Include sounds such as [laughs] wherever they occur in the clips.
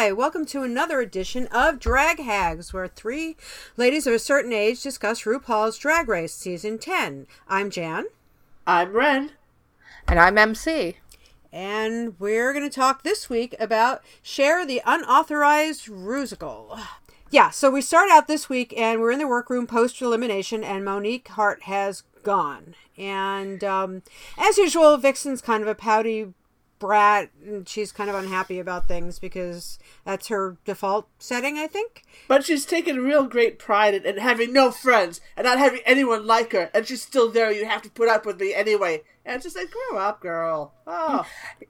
Hi, welcome to another edition of Drag Hags, where three ladies of a certain age discuss RuPaul's Drag Race Season 10. I'm Jan. I'm Ren. And I'm MC. And we're going to talk this week about Cher the Unauthorized Rusical. Yeah, so we start out this week and we're in the workroom post elimination, and Monique Heart has gone. And um, as usual, Vixen's kind of a pouty brat and she's kind of unhappy about things because that's her default setting, I think. But she's taken real great pride in, in, having no friends and not having anyone like her, and she's still there. You have to put up with me anyway. And it's just like, grow up, girl. Oh.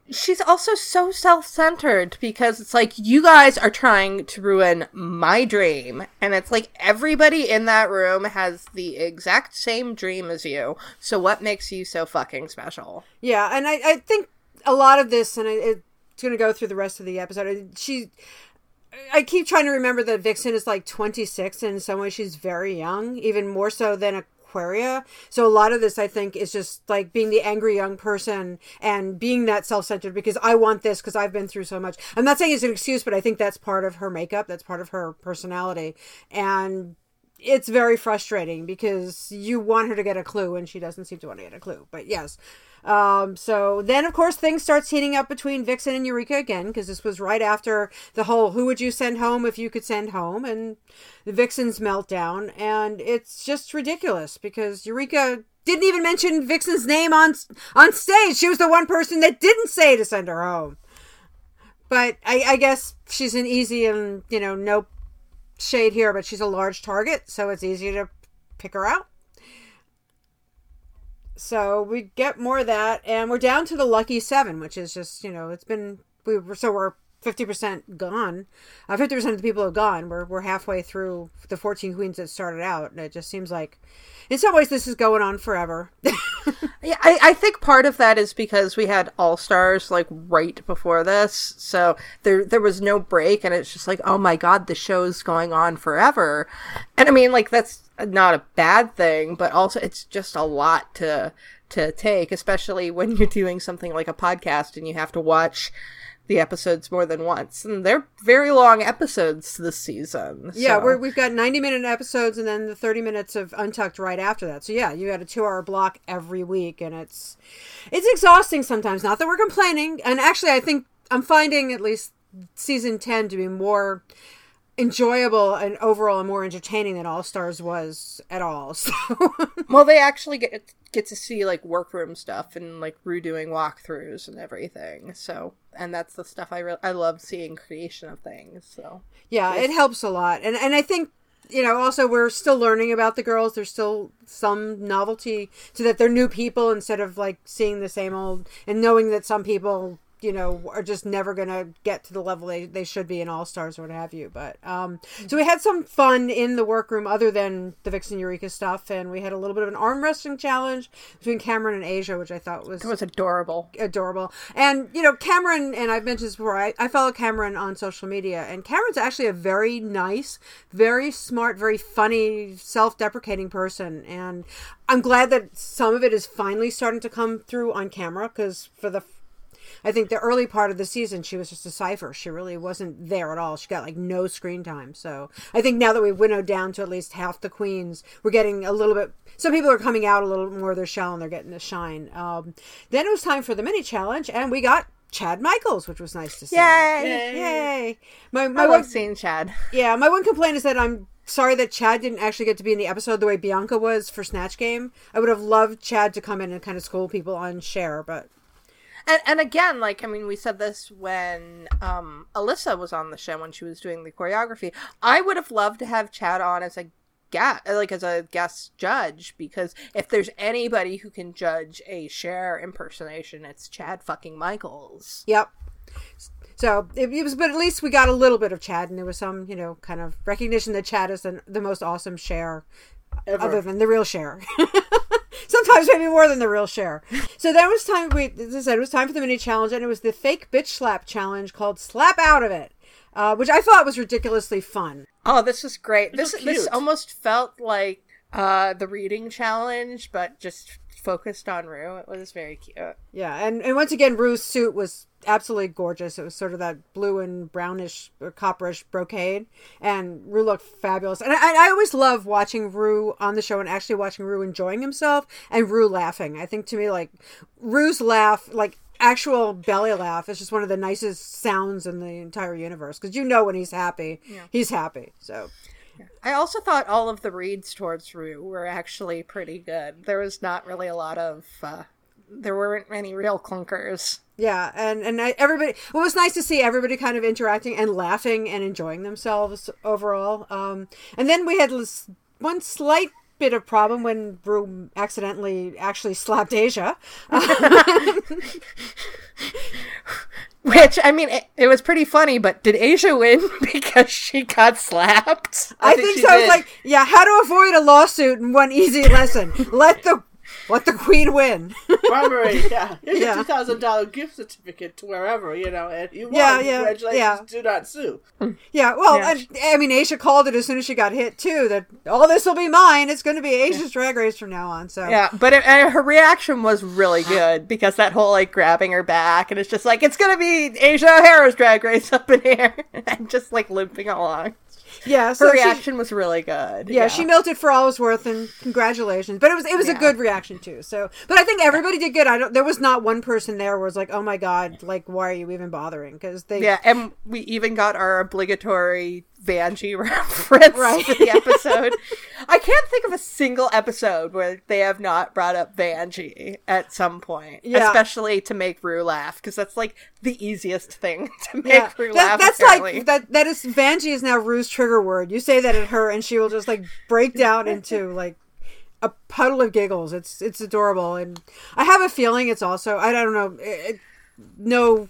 She's also so self centered because it's like, you guys are trying to ruin my dream. And it's like, everybody in that room has the exact same dream as you. So what makes you so fucking special? Yeah, and I, I think a lot of this, and it, it's going to go through the rest of the episode. She, I keep trying to remember that Vixen is like 26, and in some ways she's very young, even more so than Aquaria. So a lot of this, I think, is just like being the angry young person and being that self-centered because I want this because I've been through so much. I'm not saying it's an excuse, but I think that's part of her makeup. That's part of her personality, and it's very frustrating because you want her to get a clue and she doesn't seem to want to get a clue. But yes, um, so then, of course, things starts heating up between Vixen and Eureka again because this was right after the whole "Who would you send home if you could send home?" and the Vixen's meltdown, and it's just ridiculous because Eureka didn't even mention Vixen's name on on stage. She was the one person that didn't say to send her home. But I, I guess she's an easy and you know no shade here, but she's a large target, so it's easy to pick her out. So we get more of that, and we're down to the lucky seven, which is just you know it's been we were so we're fifty percent gone. Uh, fifty percent of the people have gone. We're we're halfway through the fourteen queens that started out, and it just seems like, in some ways, this is going on forever. [laughs] yeah, I, I think part of that is because we had All Stars like right before this, so there there was no break, and it's just like, oh my god, the show's going on forever, and I mean, like that's not a bad thing, but also it's just a lot to to take, especially when you're doing something like a podcast and you have to watch the episodes more than once. And they're very long episodes this season. So. Yeah, we have got 90 minute episodes and then the 30 minutes of Untucked right after that. So yeah, you got a 2 hour block every week and it's it's exhausting sometimes. Not that we're complaining. And actually I think I'm finding at least season 10 to be more enjoyable and overall more entertaining than All Stars was at all. [laughs] So. well, they actually get get to see like workroom stuff and like redoing walkthroughs and everything. So, and that's the stuff I really I love seeing creation of things. So, yeah, it helps a lot, and and I think you know also we're still learning about the girls there's still some novelty to that they're new people instead of like seeing the same old and knowing that some people you know are just never gonna get to the level they, they should be in all stars or what have you but um so we had some fun in the workroom other than the vixen eureka stuff and we had a little bit of an arm wrestling challenge between cameron and asia which i thought was it was adorable. Adorable. And you know cameron and i've mentioned this before I, I follow cameron on social media and cameron's actually a very nice very smart very funny self-deprecating person and i'm glad that some of it is finally starting to come through on camera because for the I think the early part of the season she was just a cipher. She really wasn't there at all. She got like no screen time. So I think now that we've winnowed down to at least half the queens, we're getting a little bit. Some people are coming out a little more of their shell and they're getting to shine. Um, then it was time for the mini challenge, and we got Chad Michaels, which was nice to see. Yay! Yay! Yay. My my I love one, seeing Chad. [laughs] Yeah, my one complaint is that I'm sorry that Chad didn't actually get to be in the episode the way Bianca was for Snatch Game. I would have loved Chad to come in and kind of school people on Cher, but and and again, like I mean, we said this when um, Alyssa was on the show when she was doing the choreography. I would have loved to have Chad on as a guest, like as a guest judge, because if there's anybody who can judge a Cher impersonation, it's Chad fucking Michaels. Yep. So it, it, was, but at least we got a little bit of Chad, and there was some, you know, kind of recognition that Chad is the, the most awesome Cher, other than the real Cher. [laughs] Sometimes maybe more than the real Cher. So then it was time. We, as I said, it was time for the mini challenge, and it was the fake bitch slap challenge called "Slap Out of It," uh, which I thought was ridiculously fun. Oh, this is great. This this almost felt like uh, the reading challenge, but just focused on Rue. It was very cute. Yeah, and, and once again, Rue's suit was absolutely gorgeous. It was sort of that blue and brownish or copperish brocade, and Rue looked fabulous. And I, I always love watching Rue on the show and actually watching Rue enjoying himself and Rue laughing. I think to me, like Rue's laugh, like actual belly laugh, is just one of the nicest sounds in the entire universe because you know when he's happy, he's happy. So I also thought all of the reads towards Rue were actually pretty good. There was not really a lot of. Uh, there weren't many real clunkers. Yeah, and and I, everybody. Well, it was nice to see everybody kind of interacting and laughing and enjoying themselves overall. Um, and then we had one slight bit of problem when Rue accidentally actually slapped Asia. [laughs] [laughs] [laughs] Which I mean, it, it was pretty funny. But did Asia win [laughs] because she got slapped? I, think think, so. I was did. like, yeah, how to avoid a lawsuit in one easy lesson: let the let the queen win. [laughs] Robbery, yeah. Here's Yeah. a two thousand dollar gift certificate to wherever, you know, and you won. Yeah, yeah, Congratulations, yeah. do not sue. Yeah, well, Yeah. and, I mean, Asia called it as soon as she got hit too. That all this will be mine. It's going to be Asia's drag race from now on. So Yeah, but it, and her reaction was really good because that whole like grabbing her back and it's just like it's gonna be Asia O'Hara's drag race up in here [laughs] and just like limping along. Yeah. Her So she, reaction was really good. yeah, she milked it for all it was worth, and congratulations. But it was it was a good reaction too. So, but I think everybody did good. I don't. There was not one person there was like, oh my god, like why are you even bothering? Because they Yeah, and we even got our obligatory Vanjie [laughs] reference Right. for the episode. I can't think of a single episode where they have not brought up Vanjie at some point, Yeah. especially to make Rue laugh because that's like the easiest thing [laughs] to make Yeah, Rue that, laugh. that's apparently. like that. That is Vanjie is now Rue's trigger word. You say that at her, and she will just like break down into [laughs] like a puddle of giggles. It's it's adorable, and I have a feeling it's also I don't know, it, it- no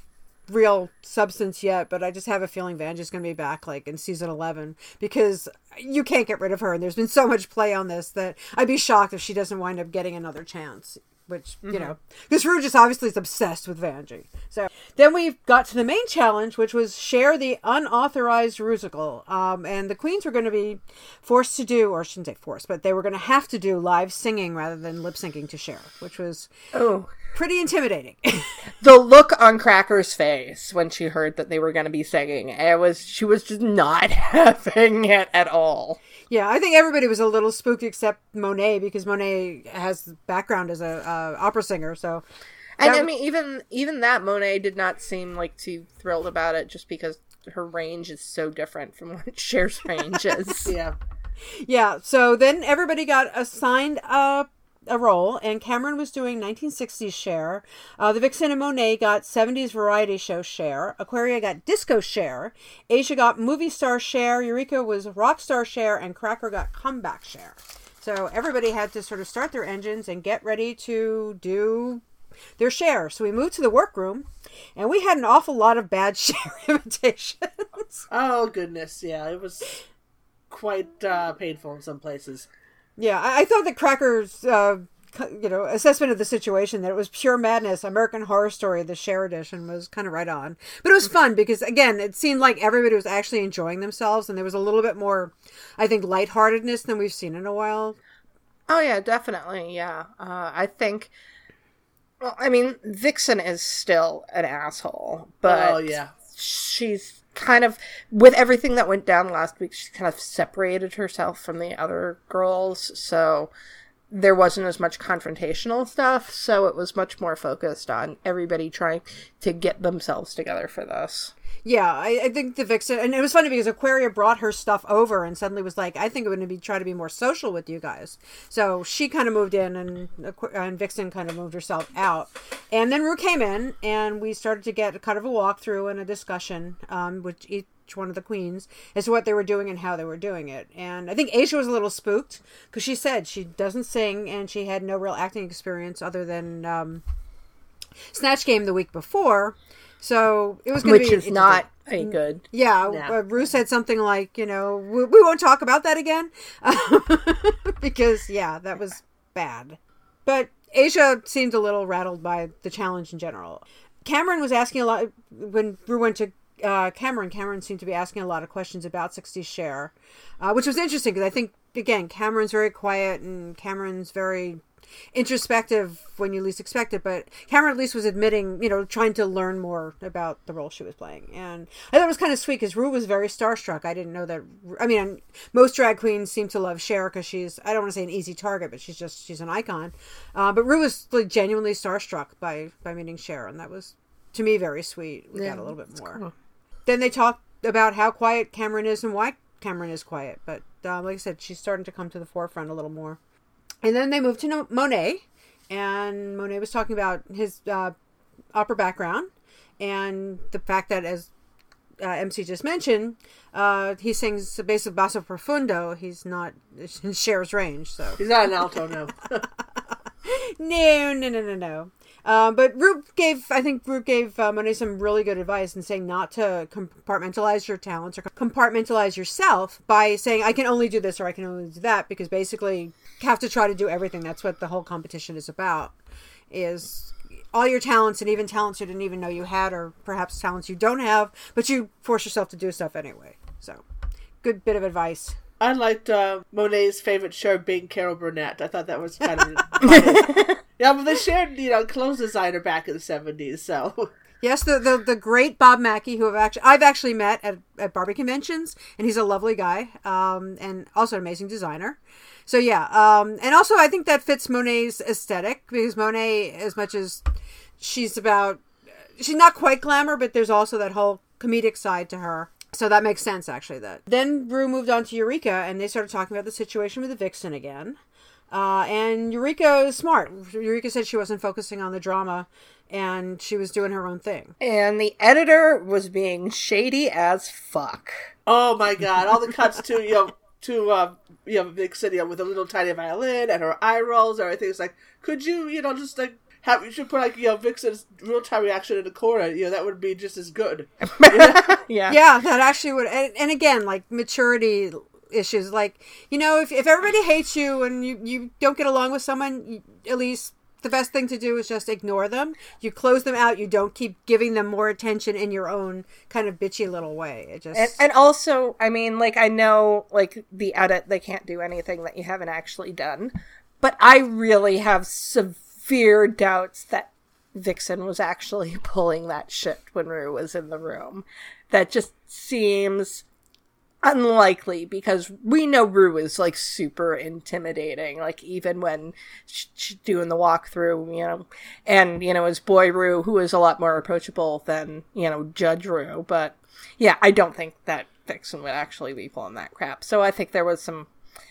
real substance yet, but I just have a feeling Vanjie's going to be back like in season eleven because you can't get rid of her, and there's been so much play on this that I'd be shocked if she doesn't wind up getting another chance. Which you know, because Rue just obviously is obsessed with Vanjie. So then we got to the main challenge, which was Cher the unauthorized rusical. Um, and the queens were going to be forced to do, or I shouldn't say forced, but they were going to have to do live singing rather than lip syncing to Cher, which was oh. pretty intimidating. [laughs] the look on Cracker's face when she heard that they were going to be singing, it was she was just not [laughs] having it at all. Yeah, I think everybody was a little spooked except Monet because Monet has background as a uh, opera singer. So And I mean, even even that Monet did not seem like too thrilled about it, just because her range is so different from [laughs] what Cher's range is. [laughs] Yeah. Yeah, so then everybody got assigned a, a role, and Cameron was doing 1960s Cher. Uh, the Vixen and Monet got 70s variety show Cher. Aquaria got disco Cher. Asia got movie star Cher. Eureka was rock star Cher, and Cracker got comeback Cher. So everybody had to sort of start their engines and get ready to do their share. So we moved to the workroom, and we had an awful lot of bad [laughs] Cher imitations. Oh goodness, yeah, it was quite uh, painful in some places. Yeah, I, I thought that Cracker's, uh, you know, assessment of the situation that it was pure madness. American Horror Story, the Cher edition, was kind of right on. But it was fun because again, it seemed like everybody was actually enjoying themselves, and there was a little bit more, I think, lightheartedness than we've seen in a while. Oh yeah, definitely. Yeah, uh, I think. Well, I mean, Vixen is still an asshole, but oh yeah, she's kind of with everything that went down last week. she kind of separated herself from the other girls, so there wasn't as much confrontational stuff. So it was much more focused on everybody trying to get themselves together for this. Yeah, I, I think the Vixen, and it was funny because Aquaria brought her stuff over and suddenly was like, I think I'm going to be try to be more social with you guys. So she kind of moved in, and and Vixen kind of moved herself out. And then Rue came in, and we started to get kind of a walkthrough and a discussion um, with each one of the queens as to what they were doing and how they were doing it. And I think Asia was a little spooked because she said she doesn't sing and she had no real acting experience other than um, Snatch Game the week before. So it was going to be. Which is not a good. Yeah, Yeah. uh, Rue said something like, you know, we, we won't talk about that again [laughs] because yeah, that was bad. But Asia seemed a little rattled by the challenge in general. Cameron was asking a lot when Rue went to uh, Cameron, Cameron seemed to be asking a lot of questions about 60 Cher, uh, which was interesting because I think, again, Cameron's very quiet and Cameron's very introspective when you least expect it. But Cameron at least was admitting, you know, trying to learn more about the role she was playing. And I thought it was kind of sweet because Rue was very starstruck. I didn't know that. I mean, most drag queens seem to love Cher because she's, I don't want to say an easy target, but she's just, she's an icon. Uh, but Rue was like genuinely starstruck by, by meeting Cher. And that was, to me, very sweet. We Yeah, got a little bit more. cool. Then they talked about how quiet Cameron is and why Cameron is quiet. But uh, like I said, she's starting to come to the forefront a little more. And then they moved to Monet, and Monet was talking about his uh, opera background and the fact that, as uh, MC just mentioned, uh, he sings a bass of basso profundo. He's not [laughs] in Cher's range, so He's not an alto, no. [laughs] no, no, no, no, no. Um, but Root gave, I think Root gave uh, Monet some really good advice in saying not to compartmentalize your talents or compartmentalize yourself by saying I can only do this or I can only do that because basically have to try to do everything. That's what the whole competition is about. Is all your talents and even talents you didn't even know you had or perhaps talents you don't have, but you force yourself to do stuff anyway. So, good bit of advice. I liked uh, Monet's favorite show being Carol Burnett. I thought that was kind of [laughs] funny. yeah, but they shared, you know, clothes designer back in the seventies. So Yes, the, the the great Bob Mackie, who I've actually I've actually met at, at Barbie conventions, and he's a lovely guy, um, and also an amazing designer. So yeah, um, and also I think that fits Monet's aesthetic because Monet, as much as she's about, she's not quite glamour, but there's also that whole comedic side to her. So that makes sense actually. That then Rue moved on to Eureka, and they started talking about the situation with the Vixen again. Uh, and Eureka is smart. Eureka said she wasn't focusing on the drama and she was doing her own thing. And the editor was being shady as fuck. Oh my god! All the cuts to you know to uh, you know Vixen you know, with a little tiny violin and her eye rolls and everything. It's like, could you you know just like have you should put like you know Vixen's real time reaction in the corner. You know that would be just as good. [laughs] Yeah. Yeah, that actually would. And, and again, like maturity issues. Like you know, if if everybody hates you and you you don't get along with someone, you, at least. The best thing to do is just ignore them. You close them out. You don't keep giving them more attention in your own kind of bitchy little way. It just And, and also, I mean, like, I know, like, the edit, they can't do anything that you haven't actually done. But I really have severe doubts that Vixen was actually [laughs] pulling that shit when Rue was in the room. That just seems unlikely because we know Rue is like super intimidating like even when she's doing the walkthrough you know and you know his boy Rue who is a lot more approachable than you know Judge Rue but yeah I don't think that Vixen would actually be pulling that crap so I think there was some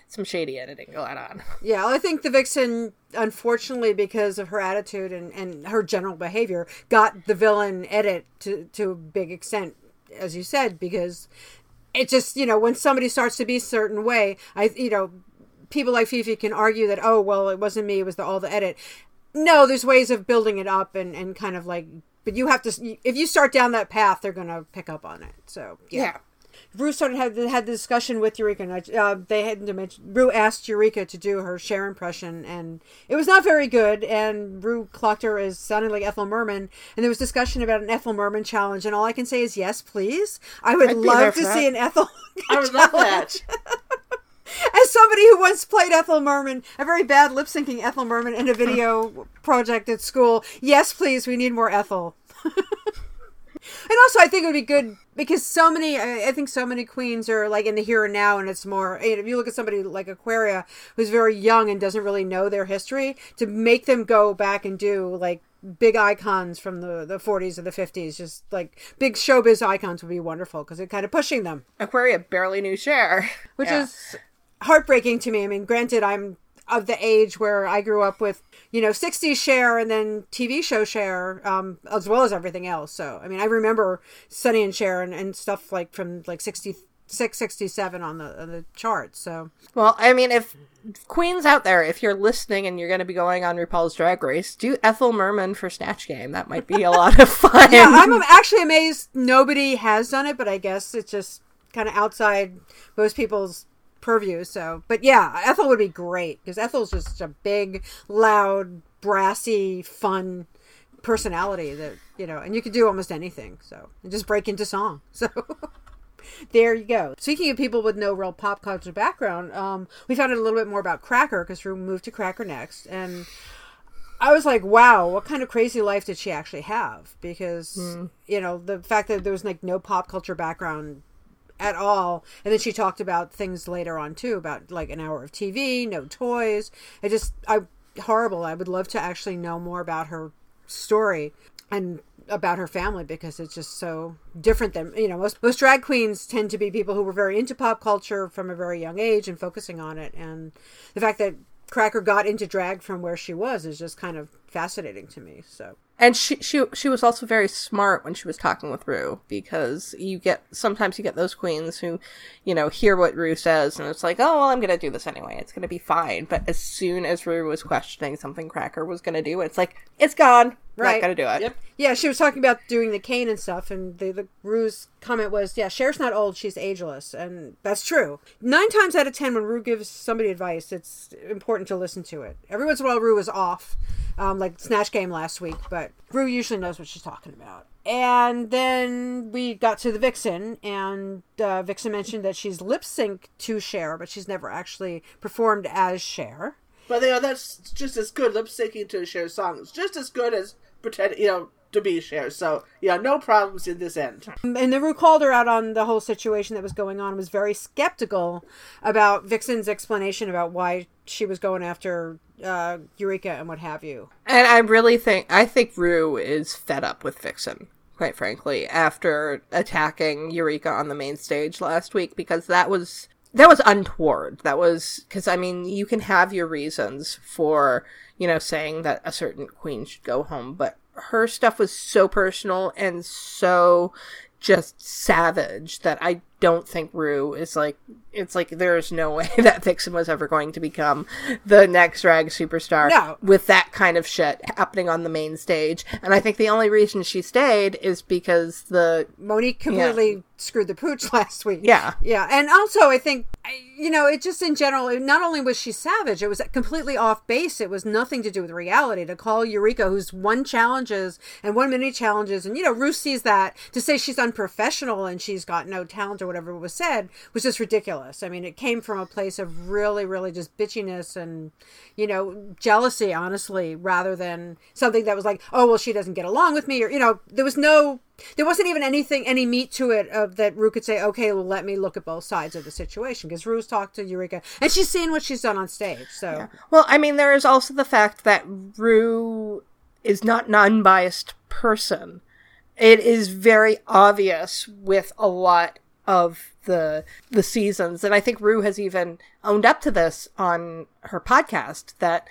some shady editing going on Yeah, well, I think the vixen, unfortunately, because of her attitude and, and her general behavior, got the villain edit to, to a big extent, as you said, because it just, you know, when somebody starts to be a certain way, I, you know, people like Fifi can argue that, oh, well, it wasn't me, it was the, all the edit. No, there's ways of building it up and, and kind of like, but you have to, if you start down that path, they're going to pick up on it. So, yeah Rue started had had the discussion with Eureka. And uh, they had to mention Rue asked Eureka to do her Cher impression, and it was not very good. And Rue clocked her as sounding like Ethel Merman. And there was discussion about an Ethel Merman challenge. And all I can say is yes, please. I would I'd love to that. see an Ethel. [laughs] I would love that. [laughs] As somebody who once played Ethel Merman, a very bad lip syncing Ethel Merman in a video [laughs] project at school, yes, please, we need more Ethel. And also, I think it would be good because so many, I think so many queens are like in the here and now, and it's more. If you look at somebody like Aquaria, who's very young and doesn't really know their history, to make them go back and do like big icons from the the 40s or the 50s, just like big showbiz icons would be wonderful because it kind of pushing them, Aquaria barely knew Cher which Yeah. is heartbreaking to me. I mean, granted, I'm of the age where I grew up with, you know, 60s Cher and then TV show Cher, um, as well as everything else. So, I mean, I remember Sonny and Cher and, and stuff like from like 66, 67 on the, on the charts. So, Well, I mean, if queens out there, if you're listening and you're going to be going on RuPaul's Drag Race, do Ethel Merman for Snatch Game. That might be a lot of [laughs] fun. yeah, I'm actually amazed nobody has done it, but I guess it's just kind of outside most people's purview. So, but yeah, Ethel would be great because Ethel's just a big, loud, brassy, fun personality that you know, and you could do almost anything. So and just break into song. [laughs] So. there you go. Speaking of people with no real pop culture background, um, we found out a little bit more about Cracker because we moved to Cracker next, and I was like, wow, what kind of crazy life did she actually have? Because you know the fact that there was like no pop culture background at all, and then she talked about things later on too about like an hour of TV, no toys. I just I horrible. I would love to actually know more about her story and about her family because it's just so different than you know most most drag queens tend to be people who were very into pop culture from a very young age and focusing on it and the fact that cracker got into drag from where she was is just kind of fascinating to me so And she she she was also very smart when she was talking with Rue because you get sometimes you get those queens who, you know, hear what Rue says and it's like, oh well, I'm gonna do this anyway. It's gonna be fine. But as soon as Rue was questioning something Cracker was gonna do, it's like it's gone. Right. Not gonna do it. Yep. yeah she was talking about doing the cane and stuff and the, the rue's comment was yeah Cher's not old she's ageless and that's true nine times out of ten when rue gives somebody advice it's important to listen to it every once in a while rue is off um, like snatch game last week but rue usually knows what she's talking about and then we got to the vixen and uh, vixen mentioned that she's lip sync to Cher but she's never actually performed as Cher But you know that's just as good lip syncing to Cher's song. It's just as good as pretend you know to be Cher. So yeah, no problems in this end. and then Rue called her out on the whole situation that was going on. Was very skeptical about Vixen's explanation about why she was going after uh, Eureka and what have you. And I really think I think Rue is fed up with Vixen, quite frankly, after attacking Eureka on the main stage last week because that was that was untoward. That was because I mean you can have your reasons for you know saying that a certain queen should go home, but her stuff was so personal and so just savage that I don't think Rue is like it's like there's no [laughs] way that Vixen was ever going to become the next drag superstar No. with that kind of shit happening on the main stage. And I think the only reason she stayed is because the Monique completely screwed the pooch [laughs] last week. Yeah. Yeah. And also, I think, you know, it just in general, not only was she savage, it was completely off base. It was nothing to do with reality. To call Eureka, who's won challenges and won many challenges, and, you know, Ruth sees that, to say she's unprofessional and she's got no talent or whatever was said was just ridiculous. I mean, it came from a place of really, really just bitchiness and, you know, jealousy, honestly, rather than something that was like, oh, well, she doesn't get along with me, or, you know, there was no there wasn't even anything any meat to it of that Rue could say, okay, well let me look at both sides of the situation because Rue's talked to Eureka and she's seen what she's done on stage. So Well, I mean, there is also the fact that Rue is not an unbiased person. It is very obvious with a lot of the the seasons, and I think Rue has even owned up to this on her podcast that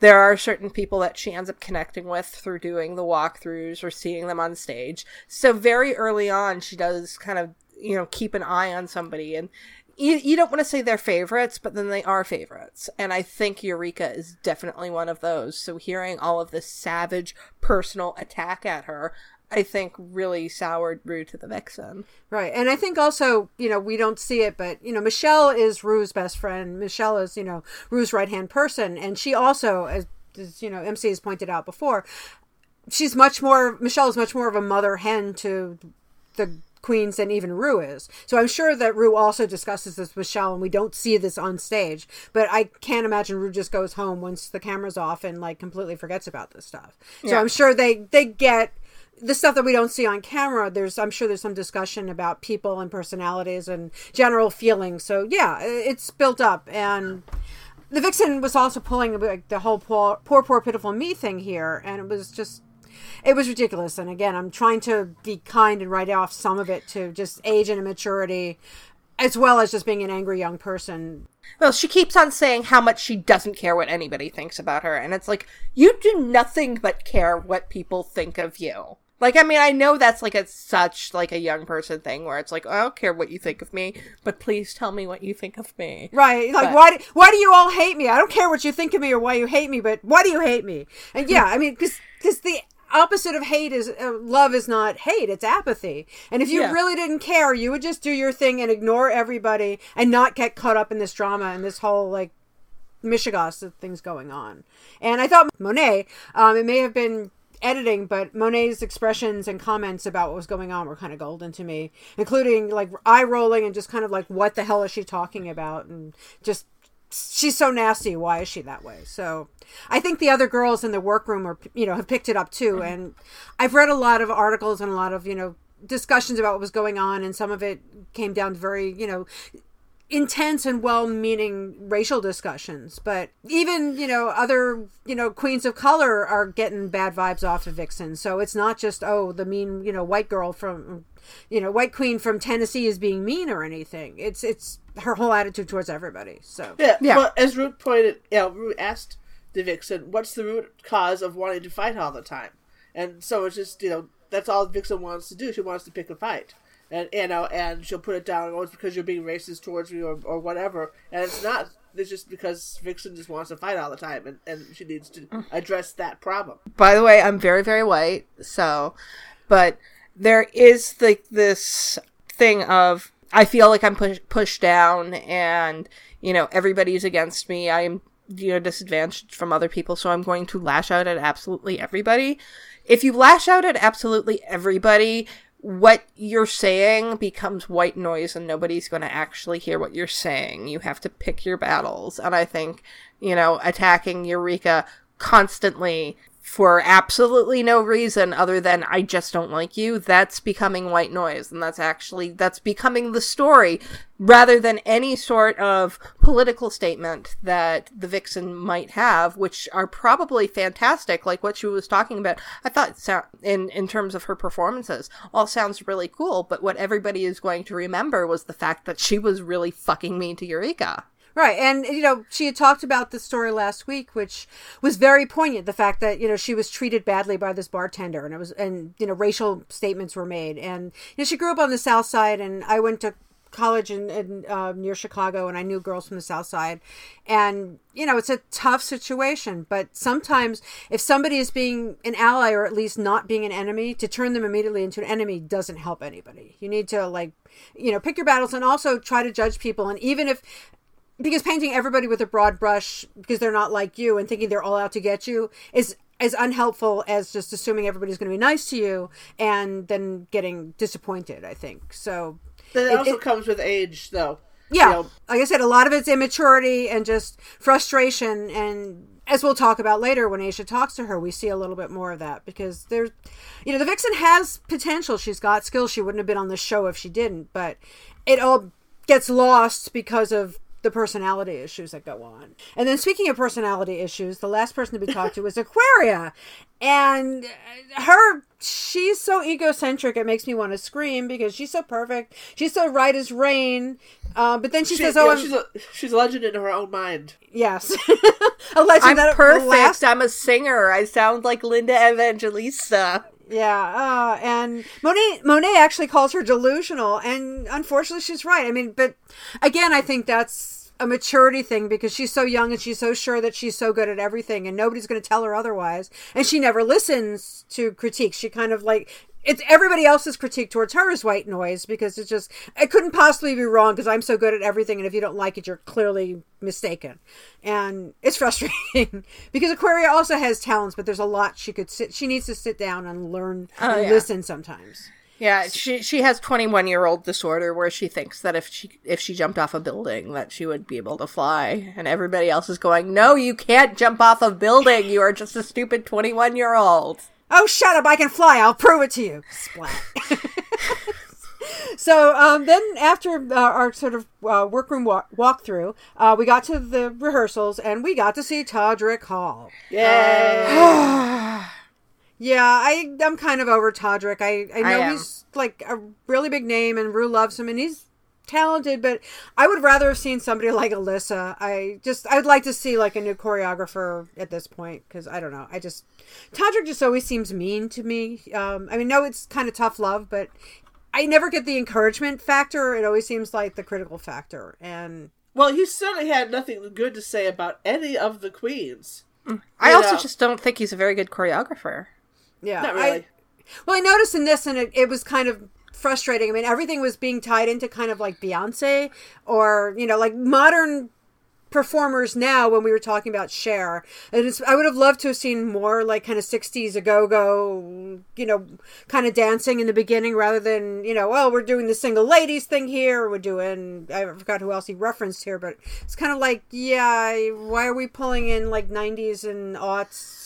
there are certain people that she ends up connecting with through doing the walkthroughs or seeing them on stage. So very early on, she does kind of you know keep an eye on somebody and you, you don't want to say they're favorites, but then they are favorites. And I think Eureka is definitely one of those. So hearing all of this savage personal attack at her, I think really soured Rue to the Vixen. right, and I think also you know we don't see it, but you know Michelle is Rue's best friend. Michelle is you know Rue's right hand person, and she also, as, as you know MC has pointed out before, she's much more Michelle is much more of a mother hen to the queens than even Rue is. So I'm sure that Rue also discusses this with Michelle and we don't see this on stage. But I can't imagine Rue just goes home once the camera's off and like completely forgets about this stuff. So Yeah. I'm sure they they get the stuff that we don't see on camera there's i'm sure there's some discussion about people and personalities and general feelings. So yeah it's built up. And the vixen was also pulling like the whole poor poor poor pitiful me thing here. And it was just it was ridiculous. And again i'm trying to be kind and write off some of it to just age and immaturity as well as just being an angry young person. Well, she keeps on saying how much she doesn't care what anybody thinks about her. And it's like, you do nothing but care what people think of you. Like, I mean, I know that's like a such like a young person thing where it's like, I don't care what you think of me, but please tell me what you think of me. Right. Like But- why do, why do you all hate me? I don't care what you think of me or why you hate me, but why do you hate me? And yeah, I mean cuz cuz the opposite of hate is uh, love is not hate, it's apathy. And if you Yeah. really didn't care, you would just do your thing and ignore everybody and not get caught up in this drama and this whole like mishigas of things going on. And I thought Monet, um, it may have been editing, but Monet's expressions and comments about what was going on were kind of golden to me, including like eye rolling and just kind of like, what the hell is she talking about? And just, she's so nasty. Why is she that way? So I think the other girls in the workroom are, you know, have picked it up too. Mm-hmm. And I've read a lot of articles and a lot of, you know, discussions about what was going on, and some of it came down to very, you know, intense and well-meaning racial discussions but even you know other you know queens of color are getting bad vibes off of vixen so it's not just oh the mean you know white girl from you know white queen from tennessee is being mean or anything it's it's her whole attitude towards everybody so Yeah, Yeah. Well, as Root pointed, you know, Root asked the Vixen, "What's the root cause of wanting to fight all the time?" And so it's just you know that's all Vixen wants to do. She wants to pick a fight, and you know, and she'll put it down. Oh, it's because you're being racist towards me, or, or whatever. And it's not. It's just because Vixen just wants to fight all the time, and, and she needs to mm. address that problem. By the way, I'm very, very white, so, but there is like this thing of I feel like I'm push- pushed down, and you know everybody's against me. I'm you know disadvantaged from other people, so I'm going to lash out at absolutely everybody. If you lash out at absolutely everybody, what you're saying becomes white noise and nobody's going to actually hear what you're saying. You have to pick your battles. And I think, you know, attacking Eureka constantly for absolutely no reason other than I just don't like you, that's becoming white noise. And that's actually, that's becoming the story rather than any sort of political statement that the vixen might have, which are probably fantastic, like what she was talking about. I thought in, in terms of her performances, all sounds really cool, but what everybody is going to remember was the fact that she was really fucking mean to Eureka. Right. And, you know, she had talked about the story last week, which was very poignant. The fact that, you know, she was treated badly by this bartender and it was, and, you know, racial statements were made. And, you know, she grew up on the South Side and I went to college in, in uh, near Chicago and I knew girls from the South Side. And, you know, it's a tough situation. But sometimes if somebody is being an ally or at least not being an enemy, to turn them immediately into an enemy doesn't help anybody. You need to, like, you know, pick your battles and also try to judge people. And even if, because painting everybody with a broad brush because they're not like you and thinking they're all out to get you is as unhelpful as just assuming everybody's going to be nice to you and then getting disappointed i think. So That It- also it- comes with age, though. yeah. You know, like i said a lot of it's immaturity and just frustration and as we'll talk about later when asia talks to her we see a little bit more of that because there's you know the vixen has potential. She's got skills she wouldn't have been on the show if she didn't but it all gets lost because of the personality issues that go on. And then speaking of personality issues, the last person to be talked to was Aquaria. And her she's so egocentric it makes me want to scream because she's so perfect. She's so right as rain. Uh, but then she, she- says, you "Oh, know, she's a she's a legend in her own mind. yes." [laughs] a legend I'm that perfect. last I'm a singer. I sound like Linda Evangelista. Yeah, uh, and Monet Monet actually calls her delusional, and unfortunately, she's right. I mean, but again, I think that's a maturity thing because she's so young and she's so sure that she's so good at everything, and nobody's going to tell her otherwise. And she never listens to critiques. She kind of like it's everybody else's critique towards her is white noise because it's just it couldn't possibly be wrong because I'm so good at everything, and if you don't like it, you're clearly mistaken, and it's [laughs] frustrating because Aquaria also has talents, but there's a lot she could sit. She needs to sit down and learn Oh, and yeah. listen sometimes. Yeah, she she has 21 year old disorder where she thinks that if she if she jumped off a building that she would be able to fly, and everybody else is going, "No, you can't jump off a building. You are just a stupid 21 year old." Oh, shut up! I can fly. I'll prove it to you. Splat. [laughs] so um, then, after uh, our sort of uh, workroom walk- walkthrough, uh, we got to the rehearsals and we got to see Todrick Hall. Yay! [sighs] [sighs] [sighs] Yeah, I I'm kind of over Todrick. I I know am. he's like a really big name and Rue loves him and he's talented, but I would rather have seen somebody like Alyssa. I just I'd like to see like a new choreographer at this point because I don't know. I just Todrick just always seems mean to me. Um, I mean, no, it's kind of tough love, but I never get the encouragement factor. It always seems like the critical factor, and well, he certainly had nothing good to say about any of the queens. I also know. just don't think he's a very good choreographer. Yeah, Not I- really. Well, I noticed in this, and it, it was kind of frustrating. I mean, everything was being tied into kind of like Beyonce or, you know, like modern performers now when we were talking about Cher. And it's, I would have loved to have seen more like kind of 60s a go go, you know, kind of dancing in the beginning rather than, you know, well, we're doing the single ladies thing here. We're doing, I forgot who else he referenced here, but it's kind of like, yeah, why are we pulling in like 90s and aughts?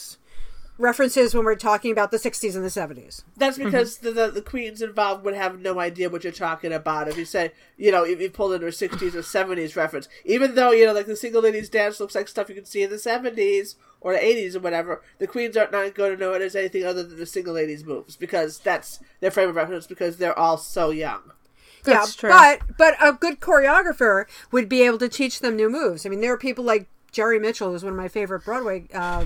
References when we're talking about the 60s and the 70s. That's because the, the the queens involved would have no idea what you're talking about. If you say, you know, if you pulled in a 60s or 70s reference, even though, you know, like the single ladies dance looks like stuff you can see in the 70s or the 80s or whatever, the queens aren't not going to know it as anything other than the single ladies moves because that's their frame of reference because they're all so young. That's yeah, true. but but a good choreographer would be able to teach them new moves. I mean, there are people like Jerry Mitchell, who's one of my favorite Broadway uh,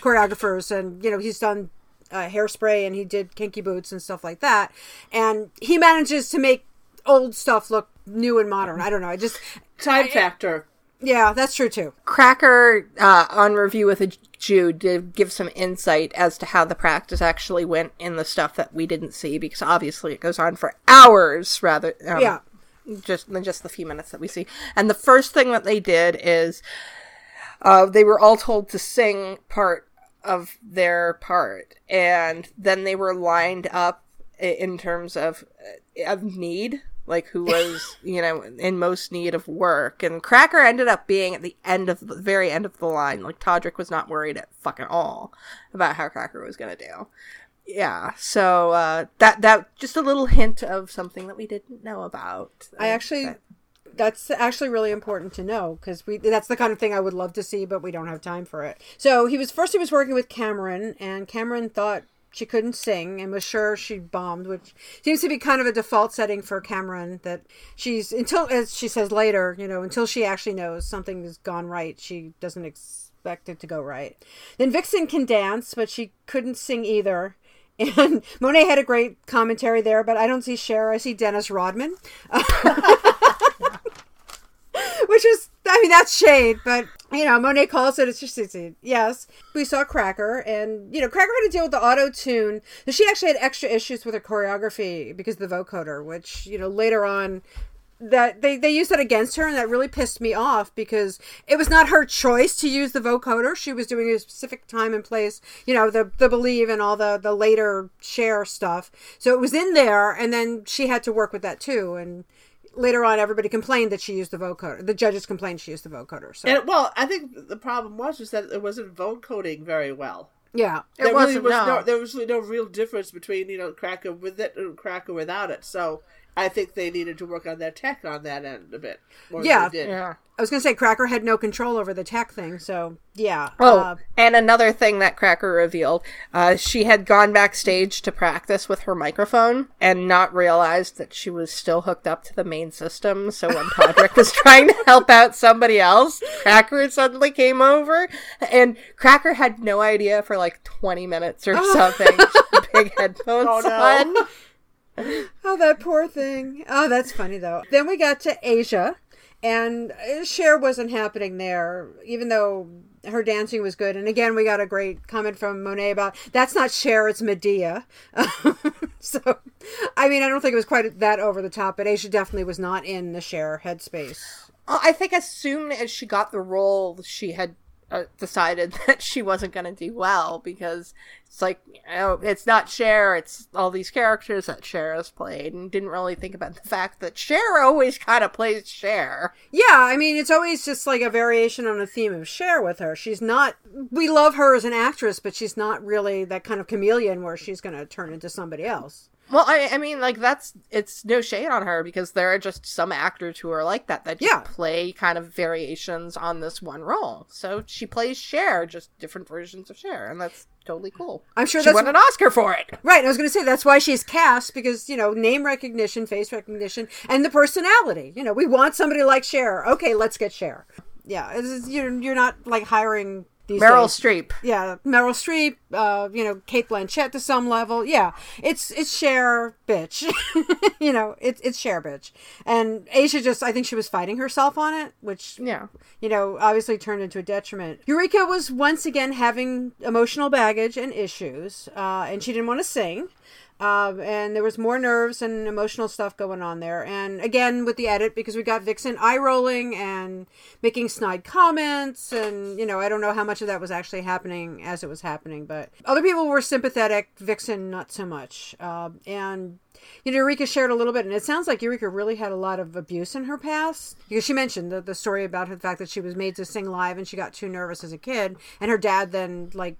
choreographers, and you know he's done uh, Hairspray and he did Kinky Boots and stuff like that, and he manages to make old stuff look new and modern. I don't know. I just Time factor. yeah, that's true too. Cracker uh, on review with a Jew did give some insight as to how the practice actually went in the stuff that we didn't see because obviously it goes on for hours rather um, Yeah. just than just the few minutes that we see. And the first thing that they did is uh, they were all told to sing part of their part, and then they were lined up in terms of uh, of need, like who [laughs] was you know in most need of work. And Cracker ended up being at the end of the very end of the line. Like Todrick was not worried at fucking all about how Cracker was gonna do. Yeah, so uh, that that just a little hint of something that we didn't know about. I actually. That's actually really important to know because we that's the kind of thing I would love to see, but we don't have time for it. So he was first he was working with Cameron, and Cameron thought she couldn't sing and was sure she bombed, which seems to be kind of a default setting for Cameron. That she's until as she says later, you know, until she actually knows something has gone right, she doesn't expect it to go right. Then Vixen can dance, but she couldn't sing either. [laughs] And Monet had a great commentary there, but I don't see Cher. I see Dennis Rodman. [laughs] [laughs] Which is, I mean, that's shade, but you know, Monet calls it. It's just, it's, yes. We saw Cracker, and you know, Cracker had to deal with the auto tune. She actually had extra issues with her choreography because of the vocoder, which you know later on that they they used that against her, and that really pissed me off because it was not her choice to use the vocoder. She was doing a specific time and place, you know, the the believe and all the the later Cher stuff. So it was in there, and then she had to work with that too, and later on everybody complained that she used the vocoder the judges complained she used the vocoder so And well, I think the problem was is that it wasn't vocoding very well. yeah There wasn't, was no. no. There was really no real difference between you know Cracker with it and Cracker without it. So I think they needed to work on their tech on that end a bit. More Yeah. they. Yeah. i was gonna say cracker had no control over the tech thing so yeah Oh, uh, and another thing that Cracker revealed, uh, she had gone backstage to practice with her microphone and not realized that she was still hooked up to the main system. So when Todrick was [laughs] trying to help out somebody else, Cracker suddenly came over, and Cracker had no idea for like 20 minutes or [laughs] something. Big headphones [laughs] Oh, no. on. Oh, that poor thing. Oh, that's funny though. Then we got to Asia, and Cher wasn't happening there, even though her dancing was good. And again, we got a great comment from Monet about that's not Cher, it's Medea. [laughs] so, I mean, I don't think it was quite that over the top, but Asia definitely was not in the Cher headspace. I think as soon as she got the role, she had uh, decided [laughs] that she wasn't going to do well because it's like, you know, it's not Cher, it's all these characters that Cher has played, and didn't really think about the fact that Cher [laughs] always kind of plays Cher. Yeah, I mean, it's always just like a variation on the theme of Cher with her. She's not, we love her as an actress, but she's not really that kind of chameleon where she's going to turn into somebody else. Well, I, I mean, like that's it's no shade on her because there are just some actors who are like that that Yeah. play kind of variations on this one role. So she plays Cher, just different versions of Cher, and that's totally cool. I'm sure she that's won an Oscar for it. Right, I was going to say that's why she's cast because you know name recognition, face recognition, and the personality. You know, we want somebody like Cher. Okay, let's get Cher. Yeah, it's, you're you're not like hiring Meryl days. Streep. Yeah, Meryl Streep. Uh, you know, Cate Blanchett to some level. Yeah, it's it's Cher, bitch. [laughs] you know, it's it's Cher, bitch. And Asia just, I think she was fighting herself on it, which Yeah. you know, obviously turned into a detriment. Eureka was once again having emotional baggage and issues, uh, and she didn't want to sing. Um, and there was more nerves and emotional stuff going on there. And again, with the edit, because we got Vixen eye rolling and making snide comments. And, you know, I don't know how much of that was actually happening as it was happening. But other people were sympathetic. Vixen, not so much. Um, and you know, Eureka shared a little bit, and it sounds like Eureka really had a lot of abuse in her past because she mentioned the, the story about the fact that she was made to sing live and she got too nervous as a kid, and her dad then like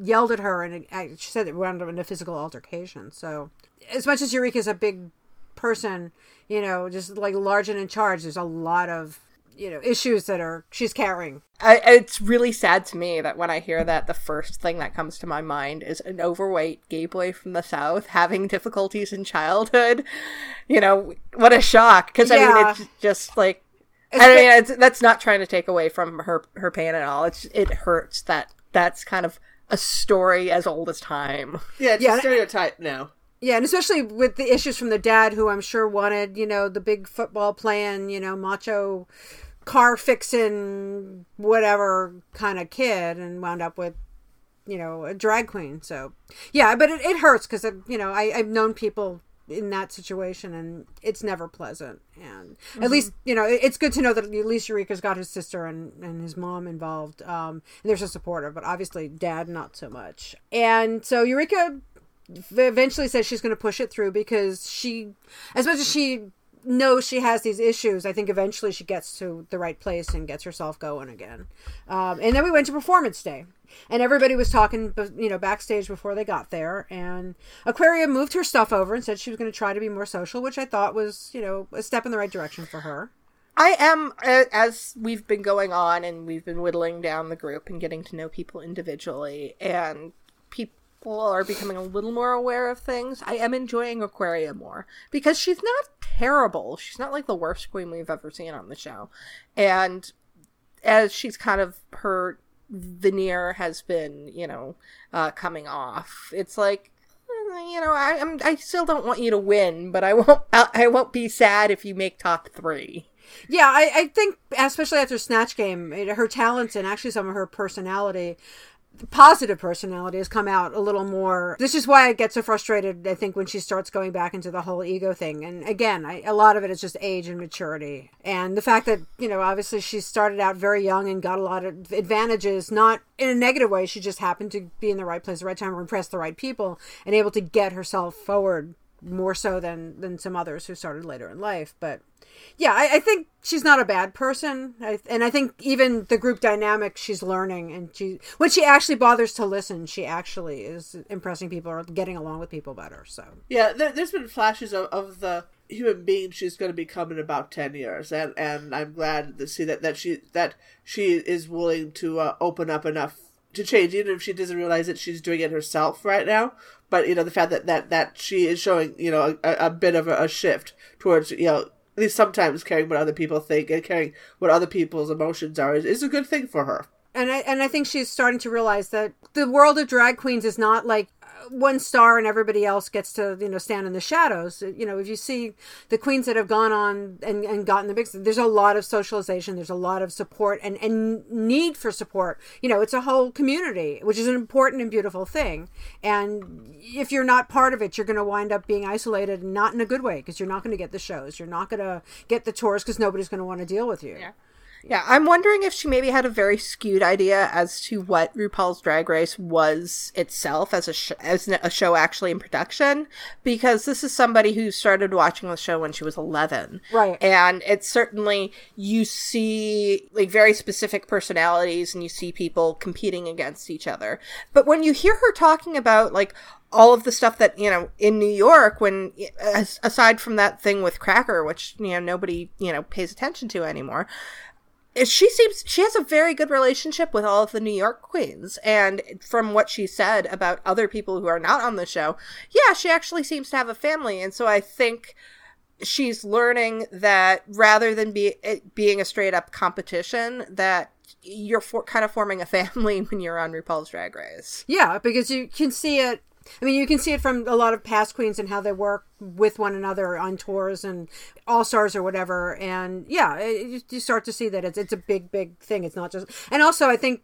yelled at her, and it, she said it wound up in a physical altercation. So, as much as Eureka's a big person, you know, just like large and in charge, there's a lot of you know issues that are she's carrying I, it's really sad to me that when I hear that, the first thing that comes to my mind is an overweight gay boy from the South having difficulties in childhood. You know, what a shock! Because I mean, it's just like it's I mean, it's, that's not trying to take away from her her pain at all. It's it hurts that that's kind of a story as old as time. Yeah, it's yeah, a stereotype now. Yeah, and especially with the issues from the dad, who I'm sure wanted, you know, the big football playing, you know, macho car fixing whatever kind of kid and wound up with you know a drag queen so yeah but it, it hurts because you know I, i've known people in that situation and it's never pleasant and mm-hmm. at least you know it's good to know that at least eureka's got his sister and, and his mom involved um and they're so supportive but obviously dad not so much and so eureka eventually says she's going to push it through because she as much as she knows she has these issues, I think eventually she gets to the right place and gets herself going again. Um, and then we went to performance day, and everybody was talking, you know, backstage before they got there. And Aquaria moved her stuff over and said she was going to try to be more social, which I thought was, you know, a step in the right direction for her. I am, as we've been going on and we've been whittling down the group and getting to know people individually, and people are becoming a little more aware of things, I am enjoying Aquaria more because she's not terrible. She's not like the worst queen we've ever seen on the show. And as she's kind of her veneer has been, you know, uh, coming off, it's like eh, you know, I am I still don't want you to win, but I won't I won't be sad if you make top 3. Yeah, I, I think especially after Snatch Game, her talents and actually some of her personality positive personality has come out a little more. This is why I get so frustrated, I think, when she starts going back into the whole ego thing. And again, I, a lot of it is just age and maturity. And the fact that, you know, obviously she started out very young and got a lot of advantages, not in a negative way. She just happened to be in the right place, the right time, or impress the right people, and able to get herself forward more so than than some others who started later in life. But yeah, I, I think she's not a bad person, I, and I think even the group dynamic she's learning, and she when she actually bothers to listen, she actually is impressing people or getting along with people better. So yeah, there, has been flashes of, of the human being she's going to become in about 10 years and and i'm glad to see that that she that she is willing to uh, open up enough to change even if she doesn't realize that she's doing it herself right now but you know the fact that that that she is showing you know a, a bit of a, a shift towards you know at least sometimes caring what other people think and caring what other people's emotions are is, is a good thing for her. And I and I think she's starting to realize that the world of drag queens is not like one star and everybody else gets to you know stand in the shadows. You know if you see the queens that have gone on and, and gotten the big there's a lot of socialization there's a lot of support and and need for support. You know it's a whole community which is an important and beautiful thing. And if you're not part of it you're going to wind up being isolated and not in a good way because you're not going to get the shows you're not going to get the tours because nobody's going to want to deal with you. Yeah yeah, I'm wondering if she maybe had a very skewed idea as to what RuPaul's Drag Race was itself as a sh- as a show actually in production, because this is somebody who started watching the show when she was 11, right? And it's certainly you see like very specific personalities, and you see people competing against each other. But when you hear her talking about like all of the stuff that you know in New York when aside from that thing with Cracker which you know nobody you know pays attention to anymore she seems she has a very good relationship with all of the New York queens and from what she said about other people who are not on the show yeah she actually seems to have a family and so I think she's learning that rather than be being a straight up competition that you're for, kind of forming a [laughs] family when you're on RuPaul's Drag Race. Yeah, because you can see it I mean, you can see it from a lot of past queens and how they work with one another on tours and all stars or whatever. And yeah, it, you start to see that it's it's a big, big thing. It's not just. And also, I think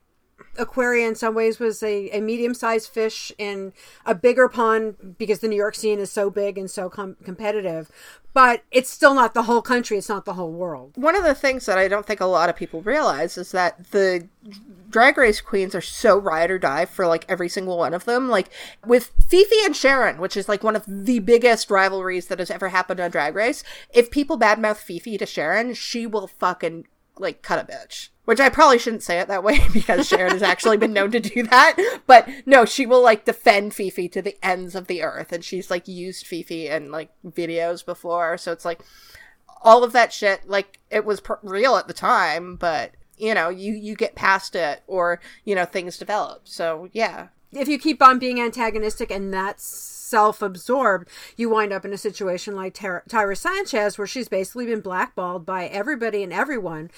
Aquaria in some ways was a, a medium sized fish in a bigger pond because the New York scene is so big and so com- competitive. But it's still not the whole country, it's not the whole world. One of the things that I don't think a lot of people realize is that the drag race queens are so ride or die for like every single one of them. Like with Phi Phi and Sharon, which is like one of the biggest rivalries that has ever happened on Drag Race, if people badmouth Phi Phi to Sharon, she will fucking like cut a bitch. Which I probably shouldn't say it that way [laughs] because Sharon has actually been known to do that. But no, she will like defend Phi Phi to the ends of the earth. And she's like used Phi Phi in like videos before. So it's like all of that shit, like it was per- real at the time, but you know, you, you get past it or, you know, things develop. So yeah. If you keep on being antagonistic and that's self absorbed, you wind up in a situation like Tyra, Sanchez, where she's basically been blackballed by everybody and everyone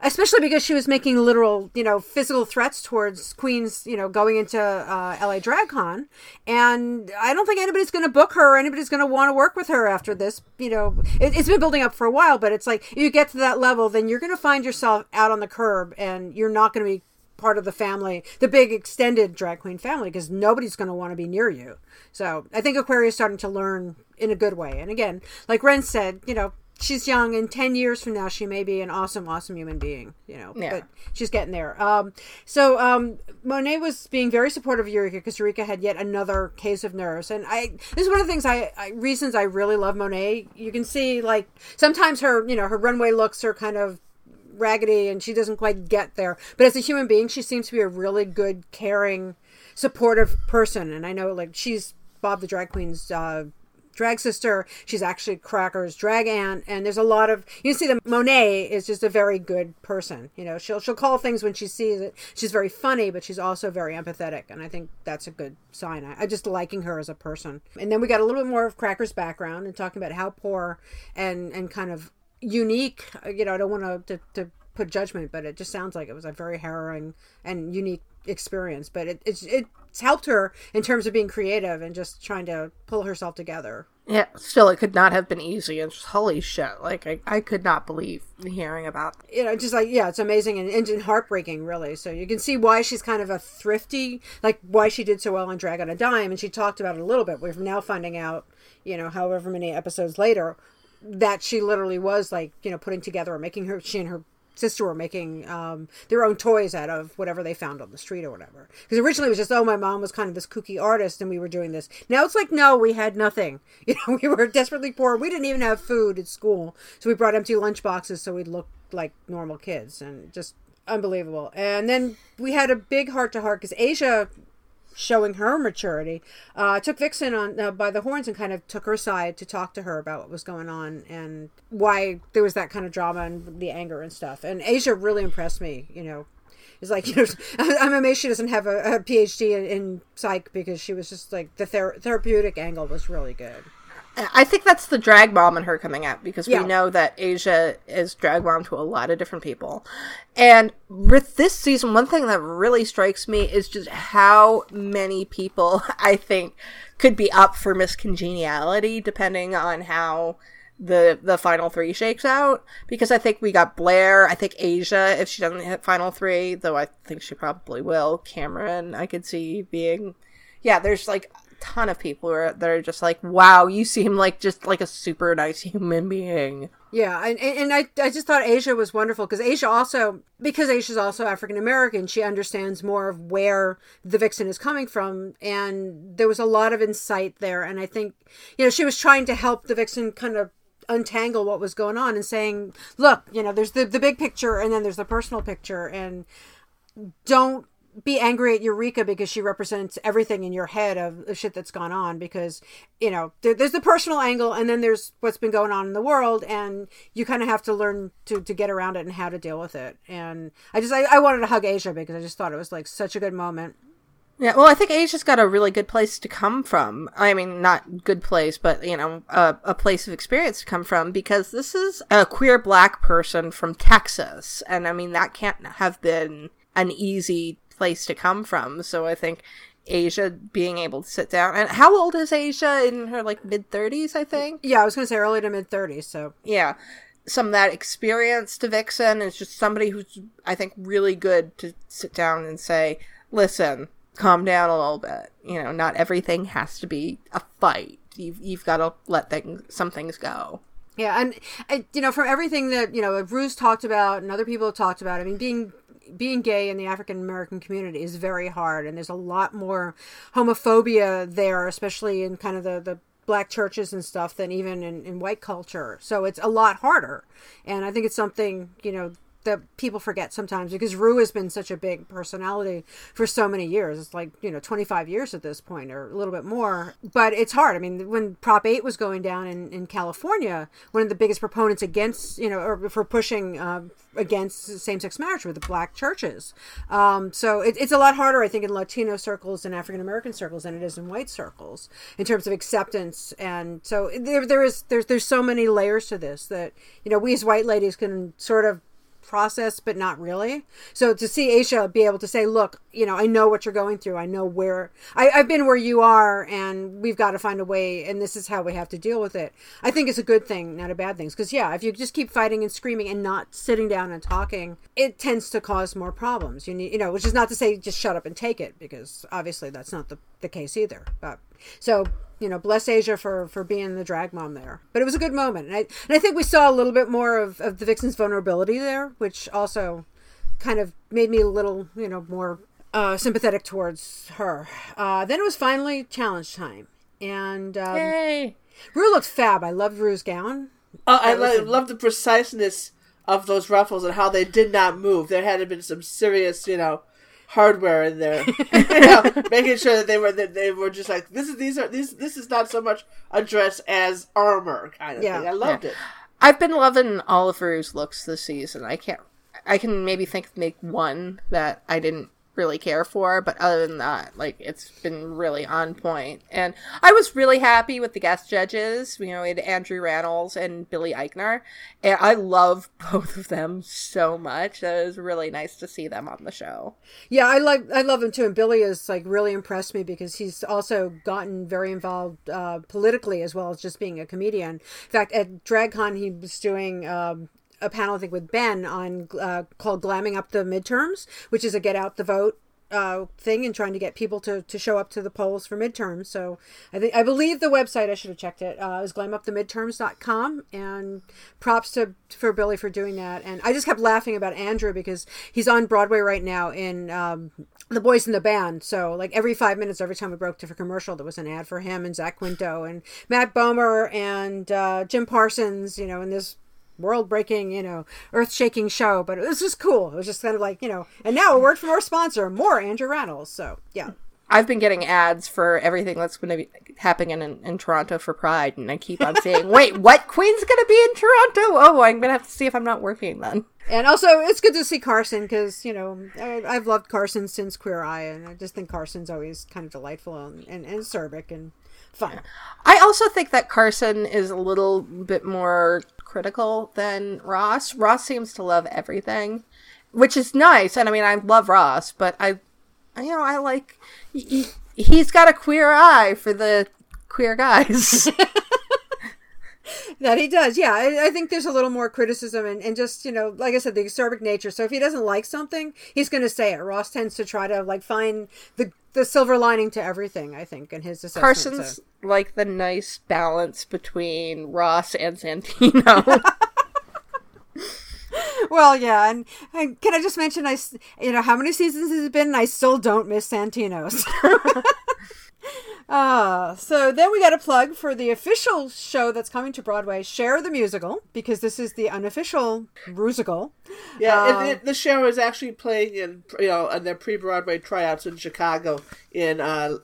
especially because she was making literal, you know, physical threats towards queens, you know, going into uh, LA DragCon. And I don't think anybody's going to book her or anybody's going to want to work with her after this. You know, it, it's been building up for a while, but it's like you get to that level, then you're going to find yourself out on the curb and you're not going to be part of the family, the big extended drag queen family, because nobody's going to want to be near you. So I think Aquaria's starting to learn in a good way. And again, like Ren said, you know, she's young and 10 years from now she may be an awesome awesome human being you know yeah. but she's getting there um, so um, monet was being very supportive of eureka because eureka had yet another case of nerves and i this is one of the things I, I, reasons i really love monet you can see like sometimes her you know her runway looks are kind of raggedy and she doesn't quite get there but as a human being she seems to be a really good caring supportive person and i know like she's bob the drag queen's uh, drag sister. She's actually Cracker's drag aunt, and there's a lot of you see that Monet is just a very good person. You know, she'll she'll call things when she sees it. She's very funny, but she's also very empathetic, and I think that's a good sign. I, I just liking her as a person. And then we got a little bit more of Cracker's background and talking about how poor and and kind of unique. Uh, you know, I don't want to to put judgment, but it just sounds like it was a very harrowing and unique experience. But it, it's it's helped her in terms of being creative and just trying to pull herself together. Yeah, still, it could not have been easy. And just holy shit, like I, I could not believe hearing about. You know, just like yeah, it's amazing and, and heartbreaking, really. So you can see why she's kind of a thrifty, like why she did so well on Drag on a Dime, and she talked about it a little bit. We're now finding out, you know, however many episodes later, that she literally was like you know putting together or making her she and her sister were making um, their own toys out of whatever they found on the street or whatever. Because originally it was just, oh, my mom was kind of this kooky artist and we were doing this. Now it's like, no, we had nothing. [laughs] You know, we were desperately poor. We didn't even have food at school. So we brought empty lunch boxes so we'd look like normal kids and just unbelievable. And then we had a big heart to heart because Asia showing her maturity, uh, took Vixen on uh, by the horns and kind of took her side to talk to her about what was going on and why there was that kind of drama and the anger and stuff. And Asia really impressed me. You know, it's like [laughs] you know, I'm amazed she doesn't have a, a PhD in, in, psych because she was just like the ther- therapeutic angle was really good. I think that's the drag mom in her coming out because yeah. we know that Asia is drag mom to a lot of different people. And with this season, one thing that really strikes me is just how many people [laughs] I think could be up for Miss Congeniality depending on how the the final three shakes out. Because I think we got Blair, I think Asia, if she doesn't hit final three, though I think she probably will. Kameron, I could see being yeah, there's like ton of people are, that are just like, wow, you seem like just like a super nice human being. Yeah, and, and I, I just thought Asia was wonderful because Asia also, because Asia's also African American, she understands more of where the vixen is coming from. And there was a lot of insight there. And I think, you know, she was trying to help the vixen kind of untangle what was going on and saying, look, you know, there's the, the big picture and then there's the personal picture. And don't be angry at Eureka because she represents everything in your head of the shit that's gone on because you know there, there's the personal angle and then there's what's been going on in the world and you kind of have to learn to, to get around it and how to deal with it. And I just I, I wanted to hug Asia because I just thought it was like such a good moment. Yeah, well, I think Asia's got a really good place to come from. I mean, not good place, but you know, a, a place of experience to come from because this is a queer black person from Texas, and I mean that can't have been an easy place to come from. So I think Asia being able to sit down and how old is Asia in her like mid 30s, I think? Yeah, I was going to say early to mid 30s, so. Yeah. some of that experience to Vixen. is just somebody who's, I think, really good to sit down and say, listen, calm down a little bit. You know, not everything has to be a fight. You've, you've got to let things, some things go. Yeah, and, and you know, from everything that you know, Bruce talked about and other people have talked about, I mean, being being gay in the African American community is very hard, and there's a lot more homophobia there, especially in kind of the the black churches and stuff than even in, in white culture. So it's a lot harder, and I think it's something you know that people forget sometimes because Ru has been such a big personality for so many years. It's like, you know, 25 years at this point or a little bit more. But it's hard. I mean, when Prop 8 was going down in, in California, one of the biggest proponents against, you know, or for pushing uh, against same sex marriage were the black churches. Um, so it, it's a lot harder, I think, in Latino circles and African American circles than it is in white circles in terms of acceptance. And so there, there is, there's, there's so many layers to this that, you know, we as white ladies can sort of process, but not really. So to see Asia be able to say, look, you know, I know what you're going through. I know where I, have been where you are and we've got to find a way and this is how we have to deal with it. I think it's a good thing, not a bad thing. Because yeah, if you just keep fighting and screaming and not sitting down and talking, it tends to cause more problems. You need, you know, which is not to say just shut up and take it because obviously that's not the, the case either. But so you know, bless Asia for for being the drag mom there. But it was a good moment, and I and I think we saw a little bit more of of the Vixen's vulnerability there, which also kind of made me a little, you know, more uh, sympathetic towards her. Uh, then it was finally challenge time, and um, Yay! Ru looked fab. I loved Ru's gown. Oh, I lo- love the preciseness of those ruffles and how they did not move. There had to been some serious, you know, hardware in there, [laughs] you know, making sure that they were that they were just like this is these are these this is not so much a dress as armor kind of Yeah. thing. I loved Yeah. it. I've been loving Oliver's looks this season. I can't. I can maybe think make one that I didn't really care for, but other than that, like it's been really on point. And I was really happy with the guest judges. You know, we had Andrew Rannells and Billy Eichner, and I love [laughs] both of them so much. It was really nice to see them on the show. Yeah, I like I love him too, and Billy has like really impressed me because he's also gotten very involved uh, politically as well as just being a comedian. In fact, at DragCon he was doing. Um, a panel, I think, with Ben on uh, called "Glamming Up the Midterms," which is a get out the vote uh, thing and trying to get people to, to show up to the polls for midterms. So I think I believe the website I should have checked it uh, is glamupthemidterms.com and props to for Billy for doing that. And I just kept laughing about Andrew because he's on Broadway right now in um, The Boys in the Band. So like every five minutes, every time we broke to a commercial, there was an ad for him and Zach Quinto and Matt Bomer and uh, Jim Parsons. You know, in this world breaking, you know, earth shaking show, but it was just cool. It was just kind of like, you know, and now a word from our sponsor, more Andrew Rannells. So, yeah. I've been getting ads for everything that's going to be happening in, in Toronto for Pride, and I keep on saying, [laughs] "Wait, what? Queen's going to be in Toronto? Oh, I'm going to have to see if I'm not working then." And also, it's good to see Carson because, you know, I, I've loved Carson since Queer Eye, and I just think Carson's always kind of delightful and, and, and acerbic and fun. I also think that Carson is a little bit more critical than Ross. Ross seems to love everything, which is nice. And I mean, I love Ross, but I, you know, I like he, he's got a queer eye for the queer guys. [laughs] [laughs] That he does, yeah. I, I think there's a little more criticism and, and just, you know, like I said, the acerbic nature. So if he doesn't like something, he's going to say it. Ross tends to try to, like, find the the silver lining to everything, I think, in his assessment. Carson's so. like the nice balance between Ross and Santino. [laughs] [laughs] Well, yeah, and, and can I just mention, I you know, how many seasons has it been? And I still don't miss Santino's. [laughs] uh, so then we got a plug for the official show that's coming to Broadway, Cher the Musical, because this is the unofficial musical. Yeah, and it, the show is actually playing in you know on their pre-Broadway tryouts in Chicago in uh,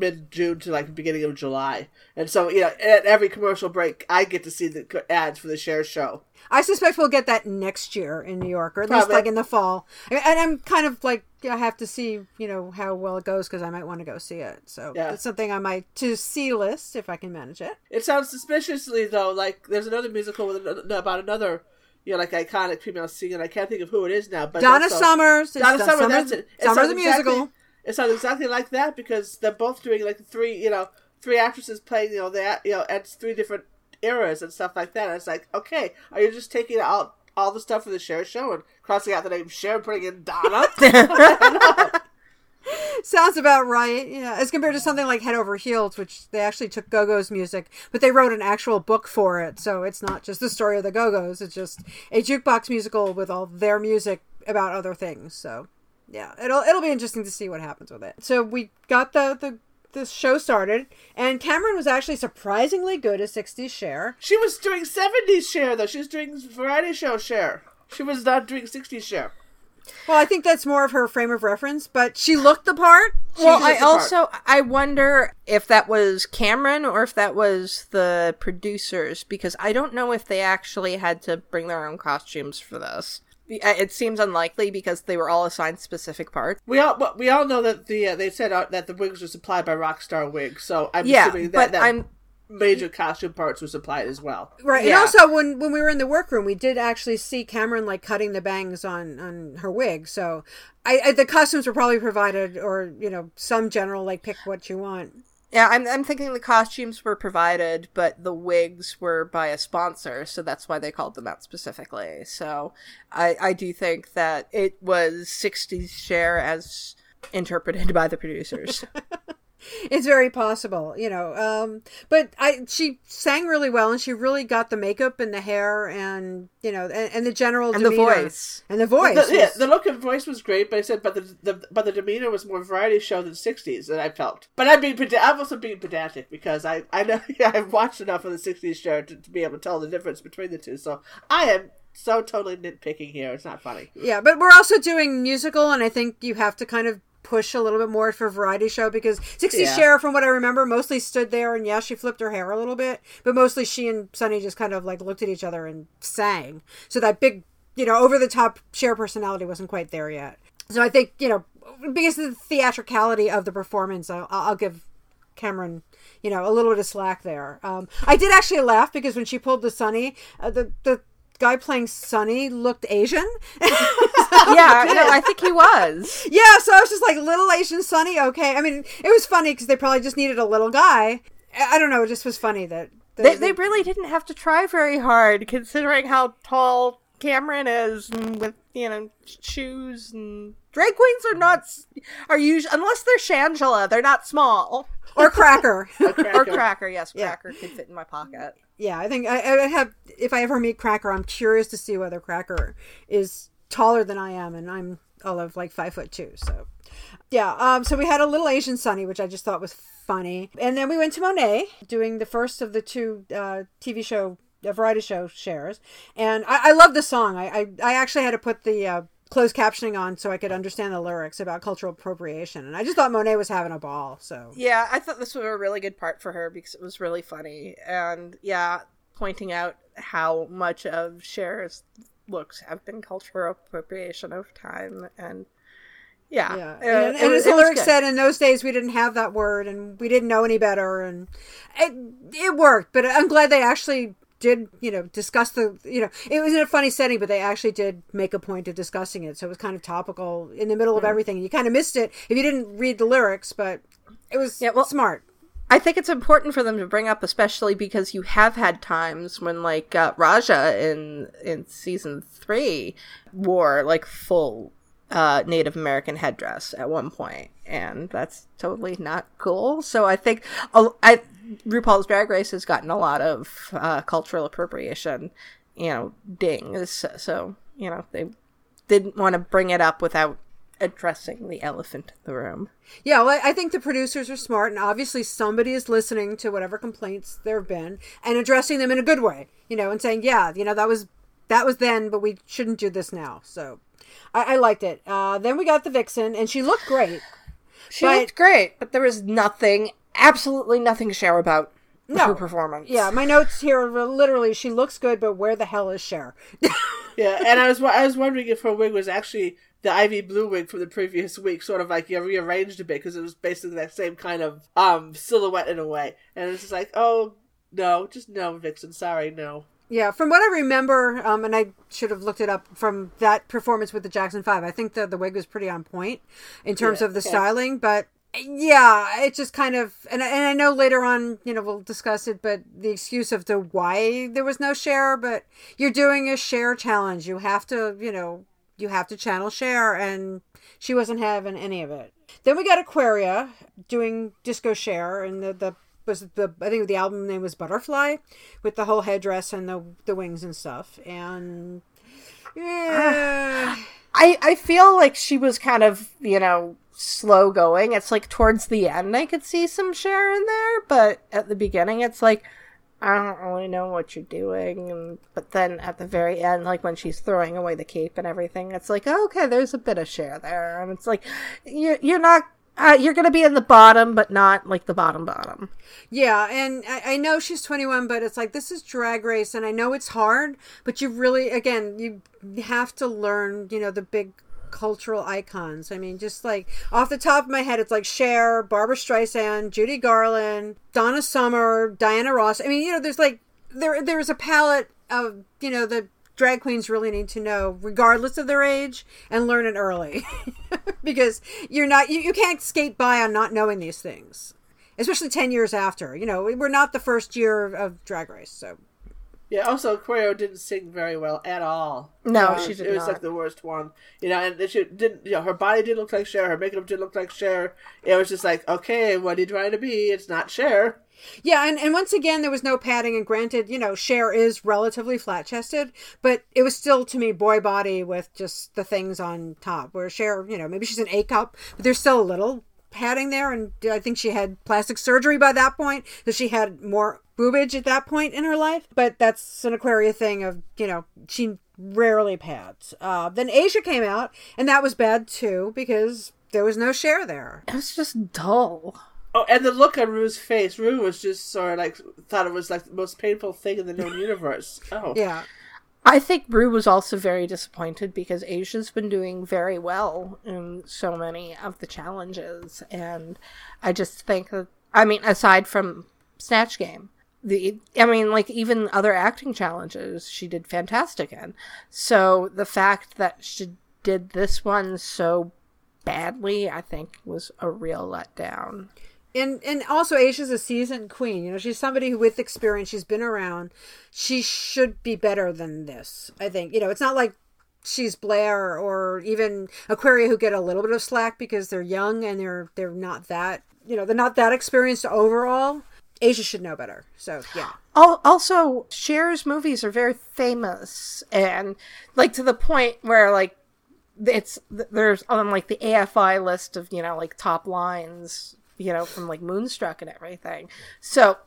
mid June to like the beginning of July, and so you know at every commercial break I get to see the ads for the Cher show. I suspect we'll get that next year in New York, or at least like in the fall. And I'm kind of like I have to see, you know, how well it goes because I might want to go see it. So Yeah. it's something on my to see list if I can manage it. It sounds suspiciously though like there's another musical with an- about another you know like iconic female singer. I can't think of who it is now, but Donna also- Summers. Donna Donna Summer, Summers, that's it. It Summer sounds the exactly- musical. It sounds exactly like that because they're both doing like three, you know, three actresses playing, you know, that you know, at three different eras and stuff like that. And it's like, okay, are you just taking out all the stuff from the Cher show and crossing out the name Cher and putting in Donna? [laughs] [laughs] Sounds about right. Yeah, as compared to something like Head Over Heels, which they actually took Go Go's music, but they wrote an actual book for it. So it's not just the story of the Go Go's; it's just a jukebox musical with all their music about other things. So yeah, it'll it'll be interesting to see what happens with it. So we got the the the show started, and Kameron was actually surprisingly good at 60s Cher. She was doing 70s Cher though. She was doing variety show Cher. She was not doing 60s Cher. Well, I think that's more of her frame of reference, but she looked the part. She well, I the part. also I wonder if that was Kameron or if that was the producers because I don't know if they actually had to bring their own costumes for this. Be- uh, It seems unlikely because they were all assigned specific parts. We all but we all know that the uh, they said uh, that the wigs were supplied by Rockstar Wigs, so I'm Yeah, assuming that, but that I'm major costume parts were supplied as well. Right, Yeah. and also when when we were in the workroom, we did actually see Kameron like cutting the bangs on on her wig. So, I, I the costumes were probably provided, or you know, some general like pick what you want. Yeah, I'm, I'm thinking the costumes were provided, but the wigs were by a sponsor, so that's why they called them out specifically. So I, I do think that it was 60s Cher as interpreted by the producers. [laughs] It's very possible, you know. Um, but I she sang really well, and she really got the makeup and the hair, and you know, and, and the general and the voice. and the voice. The, yeah, was- the look and voice was great, but I said, but the, the but the demeanor was more variety show than '60s that I felt. But I'm being peda- I'm also being pedantic because I I know [laughs] I've watched enough of the '60s show to, to be able to tell the difference between the two. So I am so totally nitpicking here. It's not funny. Yeah, but we're also doing musical, and I think you have to kind of push a little bit more for variety show because 60 Yeah. Cher, from what I remember, mostly stood there and yeah, she flipped her hair a little bit, but mostly she and Sonny just kind of like looked at each other and sang. So that big, you know, over the top Cher personality wasn't quite there yet. So I think, you know, because of the theatricality of the performance, I'll, I'll give Kameron, you know, a little bit of slack there. Um, I did actually laugh because when she pulled the Sonny, uh, the, the, guy playing Sonny looked Asian. [laughs] [laughs] yeah, no, I think he was. Yeah, so I was just like, little Asian Sonny, okay. I mean, it was funny because they probably just needed a little guy. I I don't know, it just was funny that. that They, they really didn't have to try very hard, considering how tall Kameron is, and with you know shoes and drag queens are not are usually unless they're Shangela, they're not small. or Cracker. [laughs] Or Cracker, yes, Yeah. Cracker could fit in my pocket. Yeah, I think I, I have. If I ever meet Cracker, I'm curious to see whether Cracker is taller than I am, and I'm all of like five foot two. So, yeah. Um. So we had a little Asian Sonny, which I just thought was funny, and then we went to Monet doing the first of the two uh, TV show, uh, variety show Chers, and I, I love the song. I, I I actually had to put the. Uh, closed captioning on so I could understand the lyrics about cultural appropriation. And I just thought Monet was having a ball so. Yeah, I thought this was a really good part for her because it was really funny, and yeah, pointing out how much of Cher's looks have been cultural appropriation over time, and yeah, Yeah, uh, and, and as the lyrics said, in those days we didn't have that word, and we didn't know any better, and it it worked. But I'm glad they actually did, you know, discuss the, you know, it was in a funny setting, but they actually did make a point of discussing it, so it was kind of topical in the middle of everything. You kind of missed it if you didn't read the lyrics, but it was Yeah, well- smart. I think it's important for them to bring up, especially because you have had times when, like, uh, Raja in in season three wore like full uh, Native American headdress at one point, and that's totally not cool. So I think a- I RuPaul's Drag Race has gotten a lot of uh, cultural appropriation, you know, dings. So you know they didn't want to bring it up without addressing the elephant in the room. Yeah, well, I think the producers are smart, and obviously somebody is listening to whatever complaints there have been and addressing them in a good way, you know, and saying, yeah, you know, that was that was then, but we shouldn't do this now. So I, I liked it. Uh, then we got the vixen, and she looked great. She But- looked great, but there was nothing, absolutely nothing to share about No. her performance. Yeah, my notes here were literally, she looks good, but where the hell is Cher? [laughs] Yeah, and I was I was wondering if her wig was actually the ivy blue wig from the previous week, sort of like you know, rearranged a bit because it was basically that same kind of um silhouette in a way. And it's just like, oh no, just no, Vixen. Sorry, no. Yeah, from what I remember, um, and I should have looked it up from that performance with the Jackson Five. I think the the wig was pretty on point in terms Yeah, of the yeah. styling, but yeah, it just kind of, and and I know later on, you know, we'll discuss it, but the excuse of the why there was no Cher, but you're doing a Cher challenge. You have to, you know, you have to channel Cher, and she wasn't having any of it. Then we got Aquaria doing Disco Cher, and the, the was the I think the album name was Butterfly, with the whole headdress and the the wings and stuff, and yeah. [sighs] I I feel like she was kind of you know slow going. It's like towards the end I could see some Cher in there, but at the beginning it's like I don't really know what you're doing. And, but then at the very end, like when she's throwing away the cape and everything, it's like okay, there's a bit of Cher there, and it's like you're you're not. Uh, you're gonna be in the bottom, but not like the bottom bottom. Yeah, and I, I know she's 21, but it's like this is drag race, and I know it's hard, but you really, again, you have to learn, you know, the big cultural icons. I mean, just like off the top of my head, it's like Cher, Barbra Streisand, Judy Garland, Donna Summer, Diana Ross. I mean, you know, there's like there there's a palette of you know the drag queens really need to know regardless of their age and learn it early [laughs] because you're not you, you can't skate by on not knowing these things especially 10 years after you know we're not the first year of drag race so Yeah. Also, Aquaria didn't sing very well at all. No, It she was- did It was not. like the worst one. You know, and she didn't. You know, her body didn't look like Cher. Her makeup didn't look like Cher. It was just like, okay, what are you trying to be? It's not Cher. Yeah, and, and once again, there was no padding. And granted, you know, Cher is relatively flat chested, but it was still to me boy body with just the things on top. Where Cher, you know, maybe she's an A cup, but there's still a little padding there. And I think she had plastic surgery by that point, so she had more boobage at that point in her life. But that's an Aquaria thing of, you know, she rarely pads. Uh, then Asia came out, and that was bad too because there was no Cher there. It was just dull. Oh, and the look on Ru's face. Ru was just sort of like thought it was like the most painful thing in the known [laughs] universe. Oh, Yeah. I think Ru was also very disappointed because Asia's been doing very well in so many of the challenges, and I just think that I mean, aside from Snatch Game, the I mean, like even other acting challenges, she did fantastic in. So the fact that she did this one so badly, I think, was a real letdown. and and also Asia's a seasoned queen. You know, she's somebody who with experience. She's been around. She should be better than this. I think. You know, it's not like she's Blair or even Aquaria who get a little bit of slack because they're young and they're they're not that you know they're not that experienced overall. Asia should know better. So yeah. Also, Cher's movies are very famous and like to the point where like it's there's on like the AFI list of you know like top lines you know from like Moonstruck and everything. So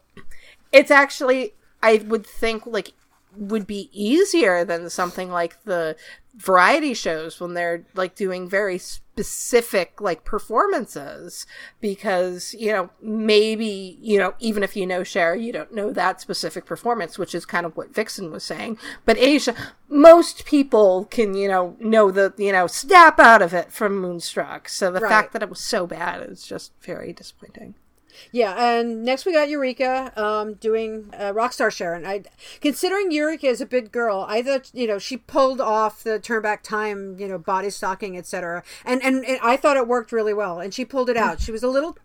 it's actually I would think like would be easier than something like the variety shows when they're like doing very specific like performances because you know maybe you know even if you know Cher you don't know that specific performance which is kind of what Vixen was saying. But Asia most people can you know know the you know snap out of it from Moonstruck. So the Right. fact that it was so bad is just very disappointing Yeah, and next we got Eureka um, doing uh, Rockstar Sharon. I considering Eureka is a big girl, I thought you know she pulled off the turn back time, you know, body stocking, etc. And, and and I thought it worked really well, and she pulled it out. She was a little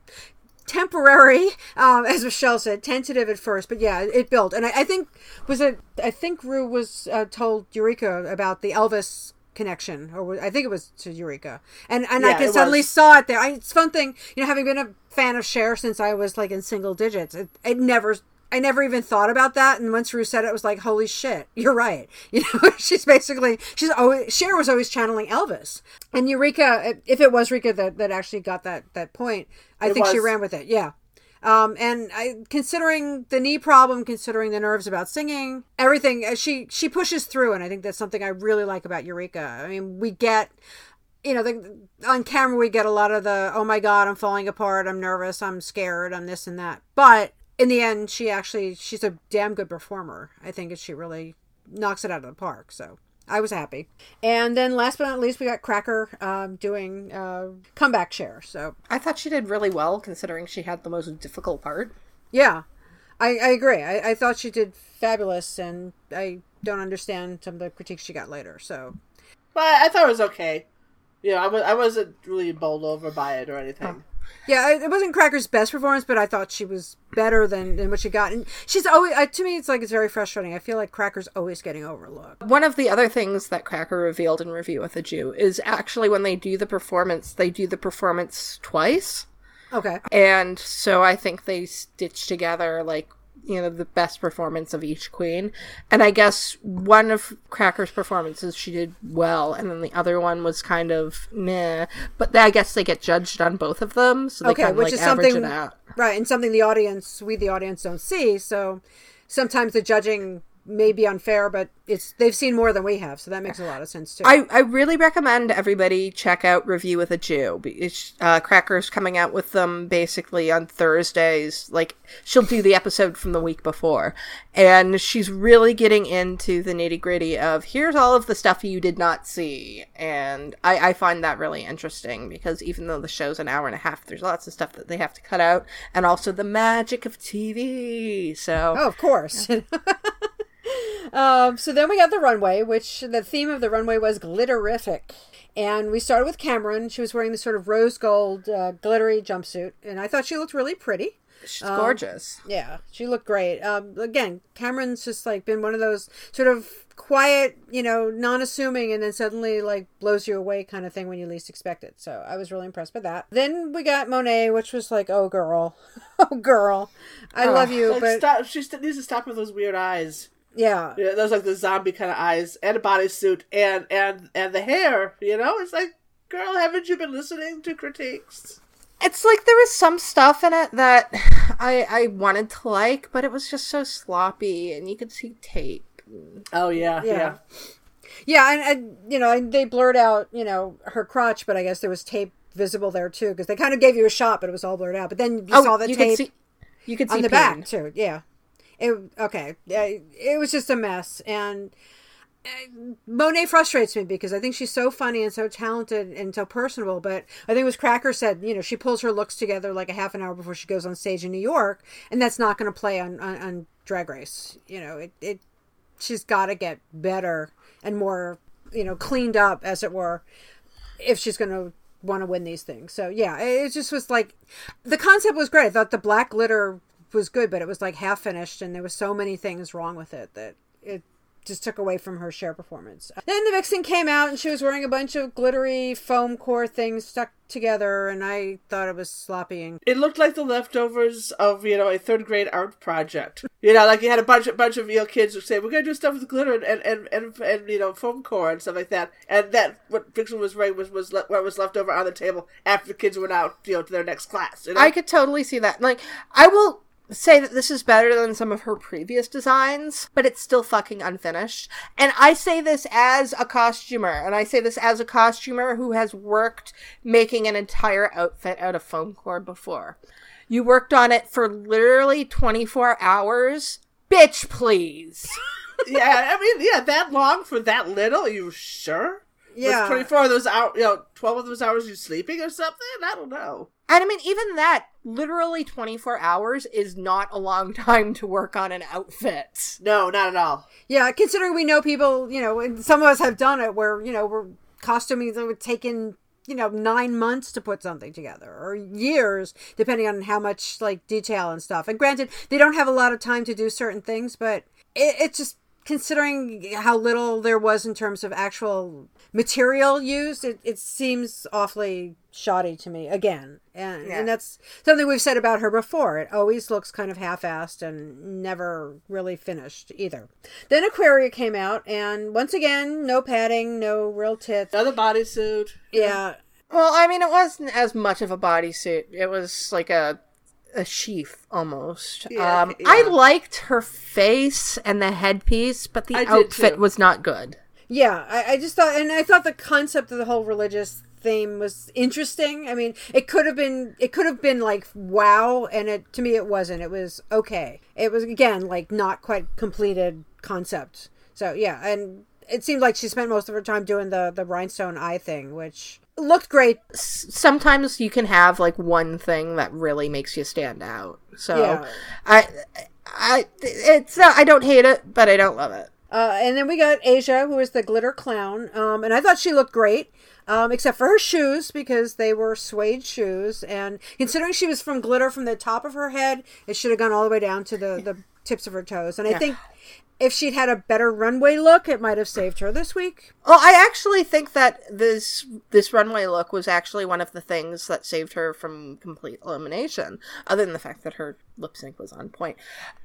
temporary, um, as Michelle said, tentative at first, but yeah, it built. And I, I think was it. I think Ru was uh, told Eureka about the Elvis connection, or I think it was to Eureka, and and I Yeah, can it suddenly saw it there. I, it's a fun thing, you know, having been a fan of Cher since I was like in single digits. It, it never. I never even thought about that, and once Ru said it, it was like, "Holy shit, you're right!" [laughs] You know, she's basically she's always Cher was always channeling Elvis, and Eureka, if it was Eureka that, that actually got that that point, I It think she ran with it. Yeah, um, and I, considering the knee problem, considering the nerves about singing, everything, uh, she she pushes through, and I think that's something I really like about Eureka. I mean, we get, you know, the, on camera we get a lot of the, oh my god, I'm falling apart, I'm nervous, I'm scared, I'm this and that, but in the end, she actually she's a damn good performer. I think she really knocks it out of the park. So. I was happy. And then last but not least, we got Cracker um, doing uh, comeback Cher. So I thought she did really well considering she had the most difficult part Yeah, I, I agree. I, I thought she did fabulous, and I don't understand some of the critiques she got later. So But I thought it was okay. You know, I, was, I wasn't really bowled over by it or anything. Yeah, it it wasn't Cracker's best performance, but I thought she was better than, than what she got. And she's always, uh, to me, it's like it's very frustrating. I feel like Cracker's always getting overlooked. One of the other things that Cracker revealed in Review with a Jew is actually when they do the performance, they do the performance twice. Okay. And so I think they stitch together like you know the best performance of each queen. And I guess one of Cracker's performances she did well, and then the other one was kind of meh. But I guess they get judged on both of them, so they Okay, kind of which like is average something, it out. right? And something the audience, we the audience, don't see. So sometimes the judging may be unfair, but it's they've seen more than we have, so that makes a lot of sense too. I, I really recommend everybody check out Review with a Jew. It's, uh, Cracker's coming out with them basically on Thursdays. Like, she'll do the episode from the week before. And she's really getting into the nitty gritty of here's all of the stuff you did not see. And I, I find that really interesting because even though the show's an hour and a half, there's lots of stuff that they have to cut out. And also the magic of TV. So. Oh, of course. [laughs] um, so then we got the runway, which the theme of the runway was glitterific. And we started with Kameron. She was wearing this sort of rose gold uh, glittery jumpsuit, and I thought she looked really pretty. She's gorgeous. Yeah, she looked great. Um, again, Kameron's just like been one of those sort of quiet, you know, non-assuming, and then suddenly like blows you away kind of thing when you least expect it. So I was really impressed by that. Then we got Monet, which was like, oh girl, [laughs] oh girl, I love you, Like, but stop, she needs to stop with those weird eyes. Yeah, Yeah, those like the zombie kind of eyes and a bodysuit and and and the hair. You know, it's like, girl, haven't you been listening to critiques? It's like there was some stuff in it that [sighs] I I wanted to like, but it was just so sloppy, and you could see tape. Oh yeah, Yeah. yeah. yeah, and, and you know, and they blurred out, you know, her crotch, but I guess there was tape visible there too because they kind of gave you a shot, but it was all blurred out. But then you oh, saw the Oh, you tape. could see you could see on the pain. back too. Yeah. It okay. It was just a mess, and uh, Monet frustrates me because I think she's so funny and so talented and so personable. But I think it was Cracker said, you know, she pulls her looks together like a half an hour before she goes on stage in New York, and that's not going to play on, on on Drag Race. You know, it it she's got to get better and more, you know, cleaned up as it were, if she's going to want to win these things. So yeah, it it just was like the concept was great. I thought the black glitter was good, but it was like half finished, and there was so many things wrong with it that it just took away from her Cher performance. Then the vixen came out, and she was wearing a bunch of glittery foam core things stuck together, and I thought it was sloppy and It looked like the leftovers of you know a third grade art project. You know, like you had a bunch of bunch of you know, kids who say we're gonna do stuff with glitter and and, and, and, and you know foam core and stuff like that. And that what Vixen was wearing was was le- what was left over on the table after the kids went out you know to their next class. You know? I could totally see that. Like, I will say that this is better than some of her previous designs, but it's still fucking unfinished. And I say this as a costumer, and I say this as a costumer who has worked making an entire outfit out of foam core before. You worked on it for literally 24 hours. Bitch, please. [laughs] yeah, I mean, yeah, that long for that little? Are you sure? Yeah. Was twenty four of those hours, you know, twelve of those hours you're sleeping or something? I don't know. And I mean, even that, literally 24 hours is not a long [laughs] time to work on an outfit. No, not at all. yeah. Considering we know people, you know, and some of us have done it where you know we're costuming that would take in you know nine months to put something together or years depending on how much like detail and stuff and granted they don't have a lot of time to do certain things but it, it's just considering how little there was in terms of actual material used it, it seems awfully shoddy to me again and, Yeah. and that's something we've said about her before it always looks kind of half-assed and never really finished either then aquaria came out and once again no padding no real tits Another bodysuit. yeah Well, I mean, it wasn't as much of a bodysuit. It was like a a sheath almost. Yeah, um, yeah. I liked her face and the headpiece, but the I outfit was not good. Yeah, I, I just thought, and I thought the concept of the whole religious theme was interesting. I mean, it could have been, it could have been like wow, and it to me it wasn't. It was okay. It was again like not quite completed concept. So yeah, and it seemed like she spent most of her time doing the the rhinestone eye thing, which looked great. S- Sometimes you can have like one thing that really makes you stand out. So Yeah. I, I, it's not, I don't hate it, but I don't love it. Uh, and then we got Asia, who is the glitter clown. Um, and I thought she looked great, um, except for her shoes, because they were suede shoes. And considering she was from glitter from the top of her head, it should have gone all the way down to the, the tips of her toes. And I think if she'd had a better runway look, it might have saved her this week. Well, I actually think that this this runway look was actually one of the things that saved her from complete elimination, other than the fact that her lip sync was on point.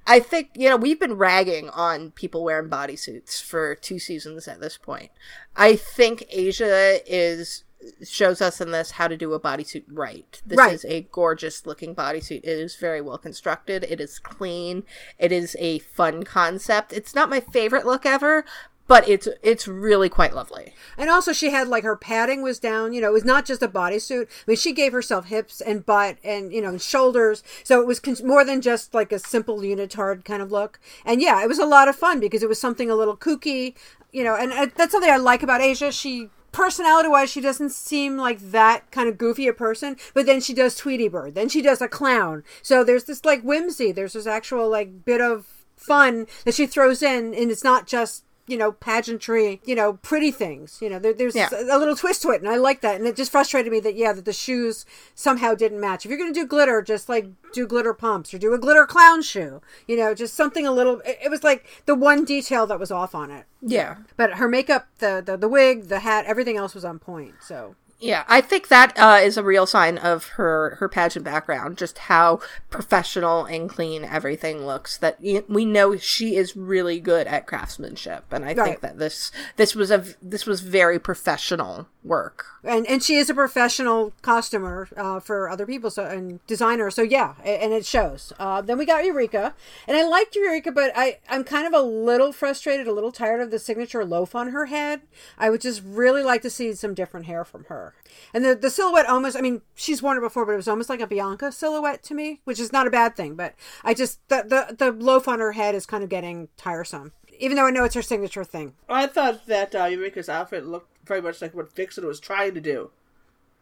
I think, you know, we've been ragging on people wearing bodysuits for two seasons at this point. I think Asia is shows us in this how to do a bodysuit right. This Right. is a gorgeous looking bodysuit. It is very well constructed. It is clean. It is a fun concept. It's not my favorite look ever, but it's it's really quite lovely. And also, she had like her padding was down. You know, it was not just a bodysuit. I mean, she gave herself hips and butt and you know and shoulders, so it was con- more than just like a simple unitard kind of look. And yeah, it was a lot of fun because it was something a little kooky. You know, and uh, that's something I like about Asia. She personality wise she doesn't seem like that kind of goofy a person but then she does tweety bird. Then she does a clown. So there's this like whimsy. There's this actual like bit of fun that she throws in and it's not just you know pageantry you know pretty things you know there, there's Yeah. a little twist to it and i like that and it just frustrated me that yeah that the shoes somehow didn't match if you're going to do glitter just like do glitter pumps or do a glitter clown shoe you know just something a little it, it was like the one detail that was off on it Yeah. but her makeup the, the the wig the hat everything else was on point so Yeah, I think that uh, is a real sign of her her pageant background, just how professional and clean everything looks. That we know she is really good at craftsmanship, and I Right. think that this this was a this was very professional work. and and she is a professional costumer uh, for other people so and designer so yeah and it shows uh, then we got eureka and i liked eureka but i i'm kind of a little frustrated a little tired of the signature loaf on her head i would just really like to see some different hair from her and the, the silhouette almost i mean she's worn it before but it was almost like a bianca silhouette to me which is not a bad thing but i just the the, the loaf on her head is kind of getting tiresome even though i know it's her signature thing I thought that uh, Eureka's outfit looked very much like what Vixen was trying to do,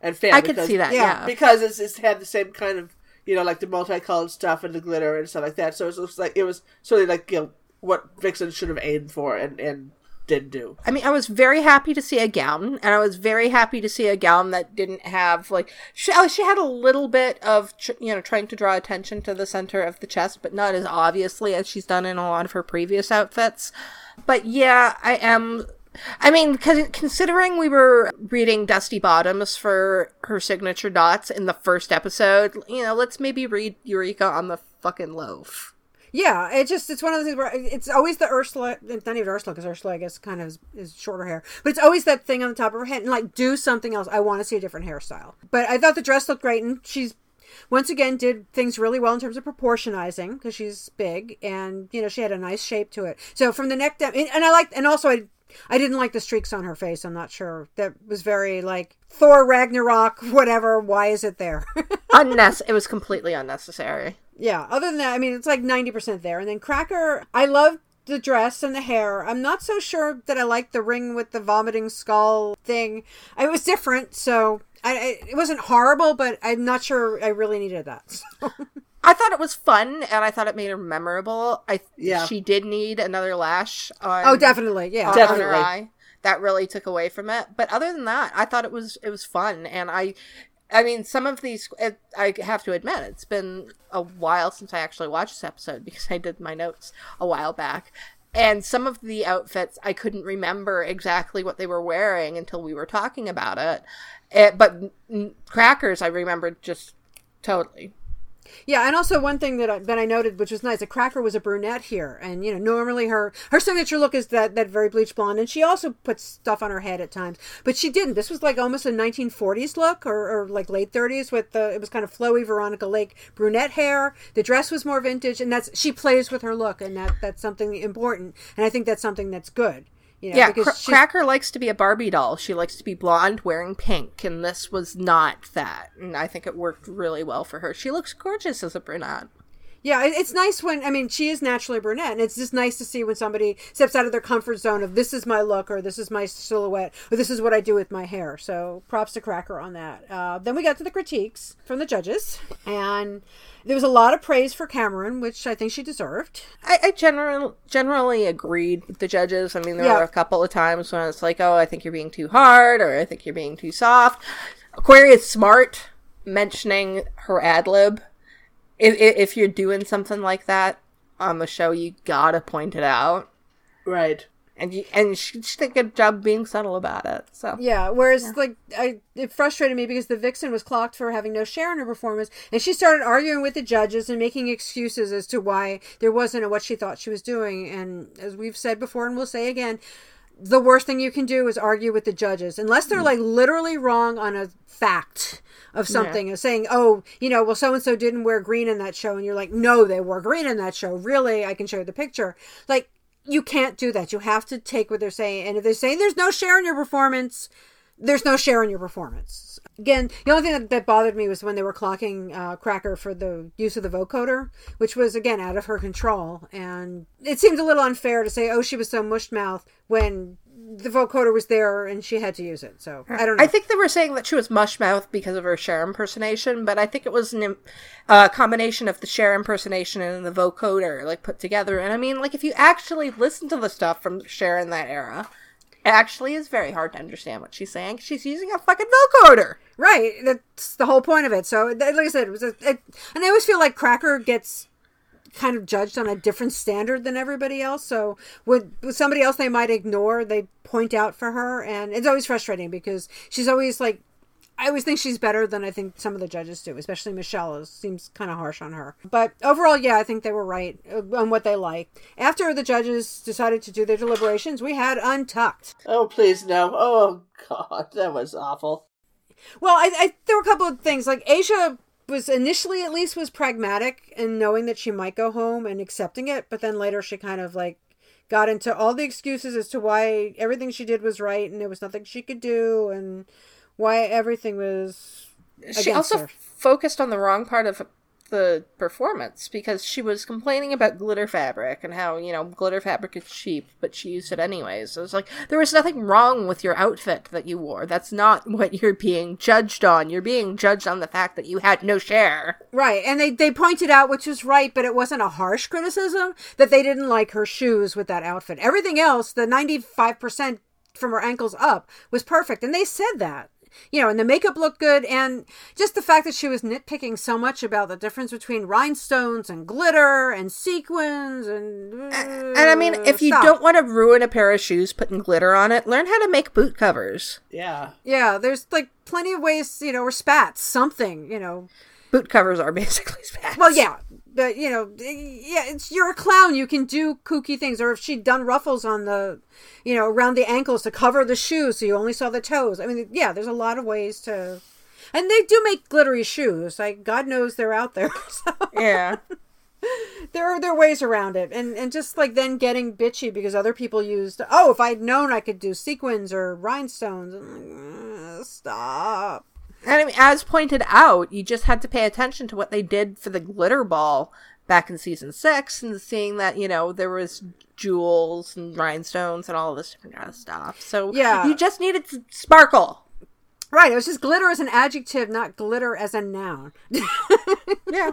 and failed. I could see that. yeah, Yeah, because it's, it's had the same kind of you know like the multicolored stuff and the glitter and stuff like that. So it was like it was sort of like you know what Vixen should have aimed for and and didn't do. I mean, I was very happy to see a gown, and I was very happy to see a gown that didn't have like she, oh, she had a little bit of you know trying to draw attention to the center of the chest, but not as obviously as she's done in a lot of her previous outfits. But yeah, I am. I mean, because considering we were reading Dusty Bottoms for her signature dots in the first episode, you know, let's maybe read Eureka on the fucking loaf. Yeah, it just it's one of those things where it's always the Ursula. It's not even Ursula because Ursula, I guess, kind of is, is shorter hair, but it's always that thing on the top of her head. And like, do something else. I want to see a different hairstyle. But I thought the dress looked great, and she's once again did things really well in terms of proportionizing because she's big, and you know she had a nice shape to it. So from the neck down, and, I liked, and also I. I didn't like the streaks on her face. I'm not sure. That was very like Thor Ragnarok, whatever. Why is it there? [laughs] Unnecessary. it was completely unnecessary. Yeah, other than that, I mean, it's like 90% there. And then Cracker, I love the dress and the hair. I'm not so sure that I like the ring with the vomiting skull thing. It was different, so I, I, it wasn't horrible, but I'm not sure I really needed that. So. [laughs] I thought it was fun, and I thought it made her memorable. I Yeah. she did need another lash. On, oh, definitely. Yeah. on- Definitely. on her eye. That really took away from it. But other than that, I thought it was it was fun, and I. I mean, some of these, it, I have to admit, it's been a while since I actually watched this episode [laughs] because I did my notes a while back. And some of the outfits, I couldn't remember exactly what they were wearing until we were talking about it. Eh, but mm, crackers, I remembered just totally. Yeah, and also one thing that I, that I noted, which was nice, that Cracker was a brunette here, and you know normally her her signature look is that that very bleach blonde, and she also puts stuff on her head at times, but she didn't. This was like almost a 1940s look, or, or like late 30s, with the it was kind of flowy Veronica Lake brunette hair. The dress was more vintage, and that's she plays with her look, and that that's something important, and I think that's something that's good. You know, Yeah, because Cra- Cracker likes to be a Barbie doll. She likes to be blonde, wearing pink, and this was not that. And I think it worked really well for her. She looks gorgeous as a brunette. Yeah, it's nice when I mean she is naturally brunette, and it's just nice to see when somebody steps out of their comfort zone of this is my look or this is my silhouette or this is what I do with my hair. So props to Cracker on that. Uh, then we got to the critiques from the judges, and there was a lot of praise for Kameron, which I think she deserved. I, I general, generally agreed with the judges. I mean, there Yeah. were a couple of times when it's like, oh, I think you're being too hard, or I think you're being too soft. Aquaria's smart mentioning her ad lib. If, if you're doing something like that on the show, you gotta point it out. Right. And you, and she, she did a good job being subtle about it. So Yeah, whereas like I it frustrated me because the vixen was clocked for having no share in her performance, and she started arguing with the judges and making excuses as to why there wasn't what she thought she was doing. And as we've said before, and we'll say again, the worst thing you can do is argue with the judges unless they're mm. like literally wrong on a fact of something of saying oh you know well so and so didn't wear green in that show and you're like no they wore green in that show. Really? I can show you the picture. Like you can't do that. You have to take what they're saying and if they're saying there's no share in your performance there's no share in your performance. Again, the only thing that, that bothered me was when they were clocking uh, Cracker for the use of the vocoder, which was again out of her control, and it seemed a little unfair to say, "Oh, she was so mushed mouth" when the vocoder was there and she had to use it. So I don't know. I think they were saying that she was mushmouth because of her Cher impersonation, but I think it was a im- uh, combination of the Cher impersonation and the vocoder like put together. And I mean, like if you actually listen to the stuff from Cher in that era, actually is very hard to understand what she's saying. She's using a fucking vocoder. Right. That's the whole point of it. So, like I said, it was a, it, and I always feel like Cracker gets kind of judged on a different standard than everybody else. So, with, with somebody else they might ignore, they point out for her, and it's always frustrating because she's always like. I always think she's better than I think some of the judges do, especially Michelle is, seems kind of harsh on her. But overall, yeah, I think they were right uh, on what they like. After the judges decided to do their deliberations, we had Untucked. Oh, please, no. Oh, God. [laughs] That was awful. Well, I, I there were a couple of things. Like Asia was initially at least was pragmatic in knowing that she might go home and accepting it, but then later she kind of like got into all the excuses as to why everything she did was right and there was nothing she could do and why everything was She also her. focused on the wrong part of the performance because she was complaining about glitter fabric and how, you know, glitter fabric is cheap, but she used it anyways. So it's like, there was nothing wrong with your outfit that you wore. That's not [laughs] what you're being judged on. You're being judged on the fact that you had no share. Right, and they they pointed out, which was right, but it wasn't a harsh criticism that they didn't like her shoes with that outfit. Everything else, the ninety five percent from her ankles up, was perfect, and they said that. You know, and the makeup looked good, and just the fact that she was nitpicking so much about the difference between rhinestones and glitter and sequins and. And I mean, if you Stop. don't want to ruin a pair of shoes putting glitter on it, learn how to make boot covers. Yeah. Yeah, there's like plenty of ways, you know, or spats, something, you know. Boot covers are [laughs] basically spats. Well, yeah, but you know, yeah, it's you're a clown. You can do kooky things. Or if she'd done ruffles on the, you know, around the ankles to cover the shoes, so you only saw the toes. I mean, yeah, there's a lot of ways to, and they do make glittery shoes. Like God knows they're out there. [laughs] So Yeah. [laughs] there are there are ways around it, and and just like then getting bitchy because other people used. Oh, if I'd known I could do sequins or rhinestones. Like, mm, Stop. And I mean, as pointed out, you just had to pay attention to what they did for the glitter ball back in season six, and seeing that you know there was jewels and rhinestones and all this different kind of stuff. So Yeah. you just needed to sparkle. Right. It was just glitter as an adjective, not glitter as a noun. [laughs] Yeah.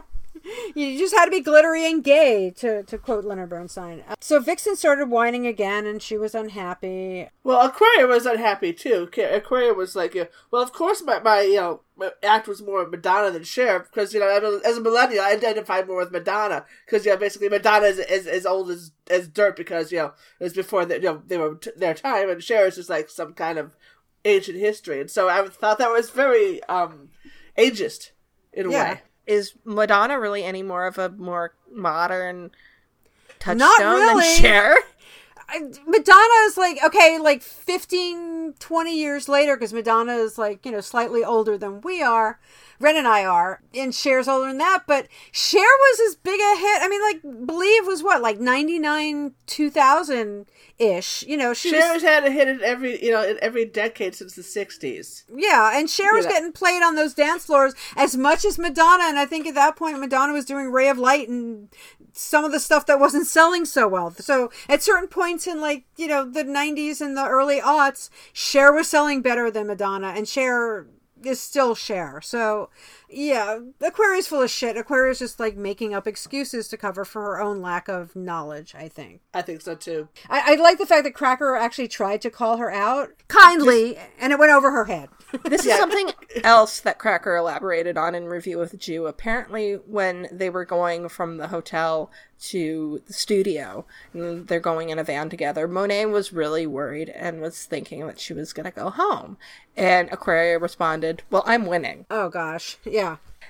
You just had to be glittery and gay, to, to quote Leonard Bernstein. Uh, So Vixen started whining again, and she was unhappy. Well, Aquaria was unhappy too. Aquaria was like, uh, "Well, of course, my, my you know my act was more Madonna than Cher because you know as a millennial, I identified more with Madonna because you know basically Madonna is, is as old as as dirt because you know it was before the, you know they were t- their time, and Cher is just like some kind of ancient history, and so I thought that was very um ageist in a Yeah. way. Is Madonna really any more of a more modern touchstone Not than really. Cher? Madonna is like, okay, like 15, 20 years later, because Madonna is like, you know, slightly older than we are. Ren and I are, and Cher's older than that, but Cher was as big a hit. I mean, like, Believe was what, like 99, 2000 ish. You know, she Cher was, has had a hit in every you know in every decade since the '60s. yeah, and Cher was Yeah. getting played on those dance floors as much as Madonna, and I think at that point Madonna was doing Ray of Light and some of the stuff that wasn't selling so well. So at certain points in like you know the '90s and the early aughts, Cher was selling better than Madonna, and Cher is still Cher. So yeah, Aquaria's full of shit. Aquaria's just like making up excuses to cover for her own lack of knowledge. I think. I think so too. I, I like the fact that Cracker actually tried to call her out kindly, and it went over her head. [laughs] This is something else that Cracker elaborated on in Review with Jew. Apparently, when they were going from the hotel to the studio, and they're going in a van together, Monet was really worried and was thinking that she was going to go home. And Aquaria responded, Well, I'm winning. oh gosh, yeah.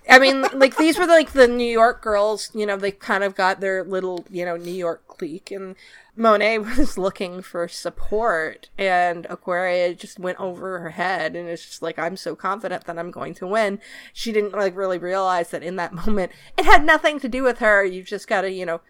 I mean, like these were like the New York girls. You know, they kind of got their little, you know, New York clique, and Monet [laughs] was looking for support, and Aquaria just went over her head, and it's just like I'm so confident that I'm going to win. She didn't like really realize that in that [laughs] moment it had nothing to do with her. You've just got to, you know,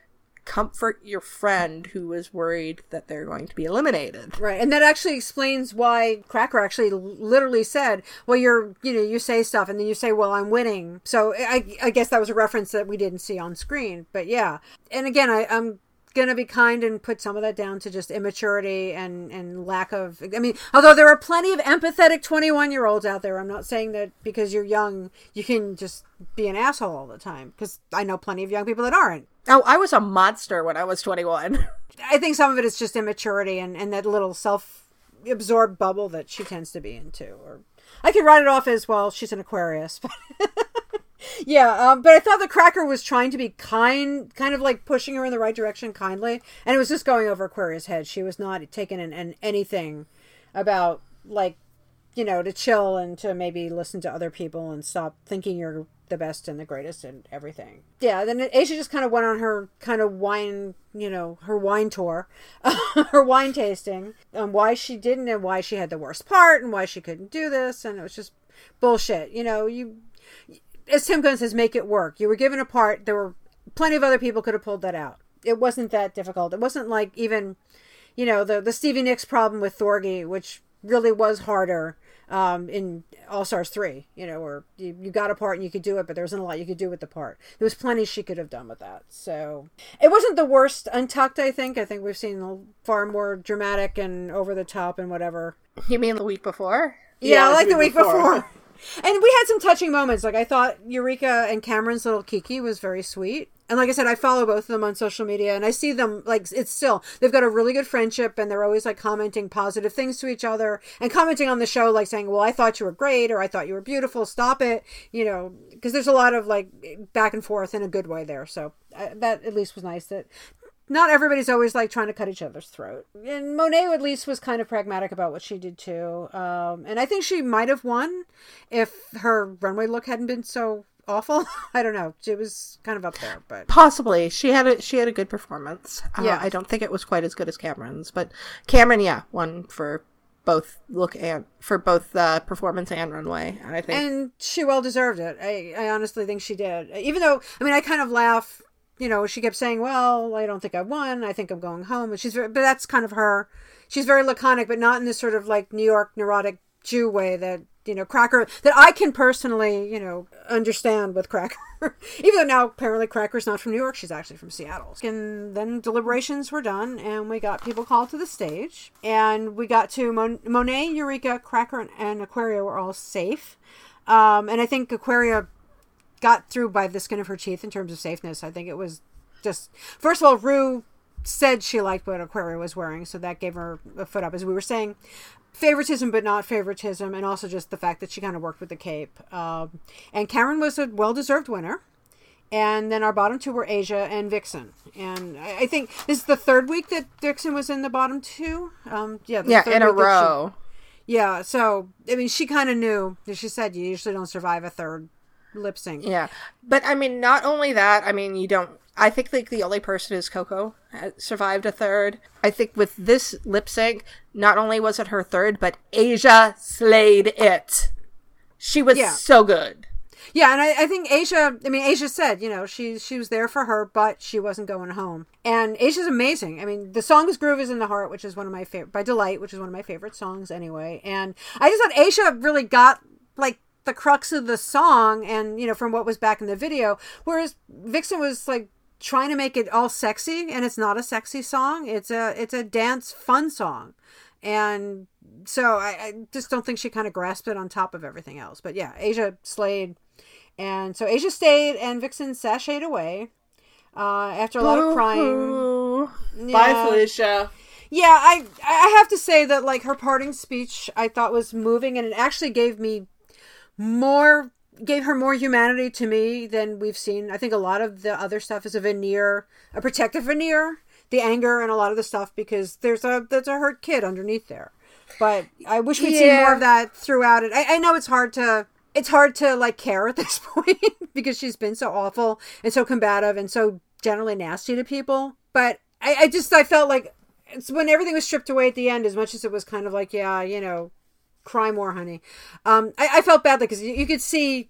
comfort your friend who was worried that they're going to be eliminated. Right, and that actually explains why Cracker actually literally said, "Well, you're, you know, you say stuff, and then you say, well, I'm winning." So I, I guess that was a reference that we didn't see on screen, but yeah. And again, I, I'm gonna be kind and put some of that down to just immaturity and and lack of. I mean, although there are plenty of empathetic 21 year olds out there, I'm not saying that because you're young you can just be an asshole all the time. Because I know plenty of young people that aren't. Oh, I was a monster when I was 21. [laughs] I think some of it is just immaturity and, and that little self absorbed bubble that she tends to be into. Or I could write it off as well, she's an Aquarius. But [laughs] yeah, um, but I thought the cracker was trying to be kind, kind of like pushing her in the right direction kindly, and it was just going over Aquaria's head. She was not taking in, in anything about like you know to chill and to maybe listen to other people and stop thinking you're the best and the greatest and everything. Yeah, then Asia just kind of went on her kind of wine, you know, her wine tour, [laughs] her wine tasting, and why she didn't and why she had the worst part and why she couldn't do this, and it was just bullshit. You know, you as Tim Gunn says, make it work. You were given a part. There were plenty of other people could have pulled that out. It wasn't that difficult. It wasn't like even, you know, the the Stevie Nicks problem with Thorgy, which really was harder um, in All Stars three. You know, where you, you got a part and you could do it, but there wasn't a lot you could do with the part. There was plenty she could have done with that. So it wasn't the worst Untucked. I think. I think we've seen far more dramatic and over the top and whatever you mean the week before? yeah, Yeah, like the week before. before. [laughs] and we had some touching moments. Like I thought Eureka and Kameron's little Kiki was very sweet. And like I said, I follow both of them on social media and I see them like it's still they've got a really good friendship and they're always like commenting positive things to each other and commenting on the show like saying, "Well, I thought you were great" or "I thought you were beautiful. Stop it." You know, because there's a lot of like back and forth in a good way there. So uh, that at least was nice that not everybody's always like trying to cut each other's throat. And Monet at least was kind of pragmatic about what she did too. Um, and I think she might have won if her runway look hadn't been so awful. [laughs] I don't know. It was kind of up there, but Possibly. She had a she had a good performance. Uh, Yeah. I don't think it was quite as good as Kameron's, but Kameron, yeah, won for both look and for both uh, performance and runway. And I think and she well deserved it. I, I honestly think she did. Even though I mean, I kind of laugh. You know, she kept saying, "Well, I don't think I won. I think I'm going home." And she's very, but that's kind of her. She's very laconic, but not in this sort of like New York neurotic Jew way that you know Cracker that I can personally you know understand with Cracker. [laughs] Even though now apparently Cracker's not from New York, she's actually from Seattle. And then deliberations were done, and we got people called to the stage, and we got to Mon- Monet, Eureka, Cracker, and, Aquaria were all safe. Um, and I think Aquaria got through by the skin of her teeth in terms of safeness. I think it was just first of all, Ru said she liked what Aquaria was wearing, so that gave her a foot up. As we were saying, favoritism but not favoritism, and also just the fact that she kind of worked with the cape. Um, and Karen was a well-deserved winner. And then our bottom two were Asia and Vixen. And I, I think this is the third week that Vixen was in the bottom two. Um, yeah, the yeah, third in a that she- row. yeah, so I mean, she kind of knew. as She said you usually don't survive a third lip sync. Yeah, but I mean, not only that. I mean, you don't. I think like the only person is Coco uh, survived a third. I think with this lip sync, not only was it her third, but Asia slayed it. She was Yeah. so good. Yeah, and I, I think Asia. I mean, Asia said, you know, she she was there for her, but she wasn't going home. And Asia's amazing. I mean, the song is "Groove Is in the Heart," which is one of my favorite by Deee-Lite, which is one of my favorite songs anyway. And I just thought Asia really got like the crux of the song, and you know, from what was back in the video, whereas Vixen was like trying to make it all sexy, and it's not a sexy song. It's a it's a dance fun song, and so I, I just don't think she kind of grasped it on top of everything else. But yeah, Asia slayed. And so Asia stayed and Vixen sashayed away uh, after a lot of crying. Ooh. Bye, Felicia. Yeah, I I have to say that like her parting speech I thought was moving and it actually gave me more gave her more humanity to me than we've seen. I think a lot of the other stuff is a veneer, a protective veneer, the anger and a lot of the stuff because there's a there's a hurt kid underneath there. But I wish we'd seen Yeah. more of that throughout it. I, I know it's hard to it's hard to like care at [laughs] this point because she's been so awful and so combative and so generally nasty to people. But I, I just I felt like it's when everything was stripped away at the end, as much as it was kind of like, yeah, you know, cry more, honey. Um, I, I felt badly because you, you could see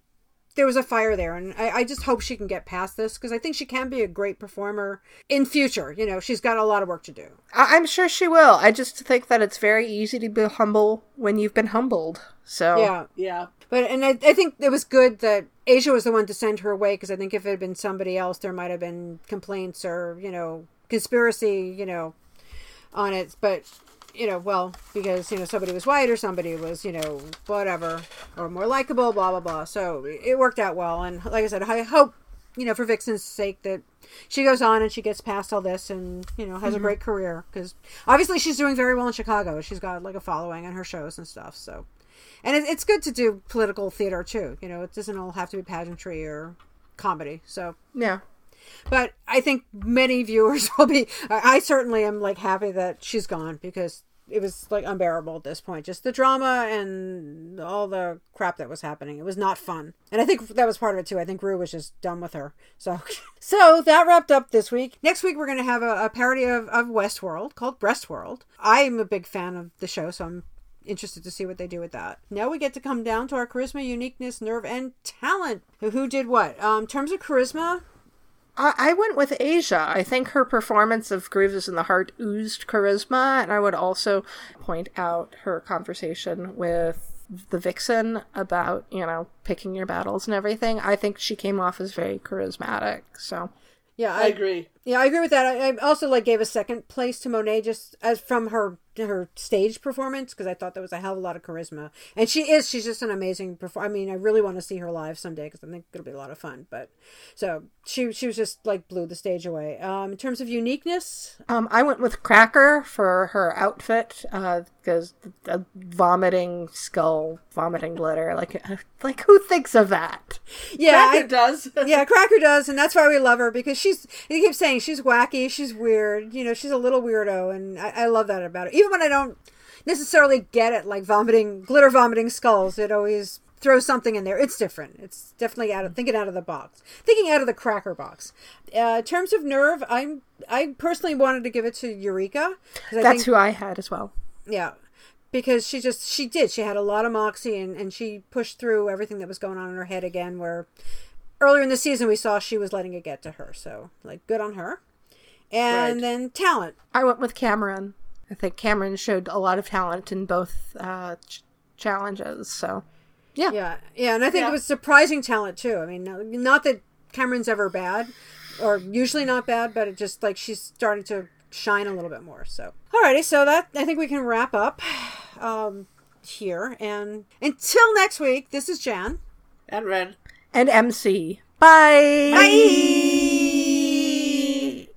there was a fire there, and I, I just hope she can get past this because I think she can be a great performer in future. You know, she's got a lot of work to do. I- I'm sure she will. I just think that it's very easy to be humble when you've been humbled. So Yeah, Yeah. But and I, I think it was good that Asia was the one to send her away because I think if it had been somebody else, there might have been complaints or you know conspiracy, you know, on it. But you know, well, because you know somebody was white or somebody was you know whatever or more likable, blah blah blah. So it worked out well, and like I said, I hope you know for Vixen's sake that she goes on and she gets past all this and you know has a mm-hmm. great career because obviously she's doing very well in Chicago. She's got like a following on her shows and stuff. So and it, it's good to do political theater too. You know, it doesn't all have to be pageantry or comedy. So, yeah. but I think many viewers [laughs] will be. I certainly am like happy that she's gone because it was like unbearable at this point. Just the drama and all the crap that was happening. It was not fun, and I think that was part of it too. I think Ru was just done with her. So, [laughs] so that wrapped up this week. Next week we're going to have a, a parody of, of Westworld called Breastworld. I'm a big fan of the show, so I'm interested to see what they do with that. Now we get to come down to our charisma, uniqueness, nerve, and talent. Who, who did what? Um, terms of charisma, I, I went with Asia. I think her performance of Grieves in the Heart oozed charisma, and I would also point out her conversation with the vixen about, you know, picking your battles and everything. I think she came off as very charismatic. So, yeah, I agree. Yeah, I agree with that. I, I also like gave a second place to Monet just as from her her stage performance because I thought that was a hell of a lot of charisma, and she is. She's just an amazing performer. I mean, I really want to see her live someday because I think it'll be a lot of fun. But so she she was just like blew the stage away. Um, in terms of uniqueness, um, I went with Cracker for her outfit because the vomiting skull, vomiting glitter. Like, like who thinks of that? yeah, Cracker I- does. [laughs] yeah, Cracker does, and that's why we love her because she's. He keeps saying she's wacky, she's weird. You know, she's a little weirdo, and I, I love that about her. Even when I don't necessarily get it, like vomiting, glitter vomiting skulls, it always throws something in there. It's different. It's definitely out of thinking out of the box, thinking out of the Cracker box. Uh, in terms of nerve, I'm I personally wanted to give it to Eureka. I That's think- who I had as well. yeah because she just she did she had a lot of moxie and, and she pushed through everything that was going on in her head again where earlier in the season we saw she was letting it get to her so like good on her and Right. then talent I went with Kameron. I think Kameron showed a lot of talent in both uh, ch- challenges. So, yeah. yeah yeah and i think Yeah. it was surprising talent too i mean not that Kameron's ever bad or usually not bad but it just like she's starting to shine a little bit more so alrighty so that i think we can wrap up um here and until next week this is jan and Ren. And MC. Bye. Bye.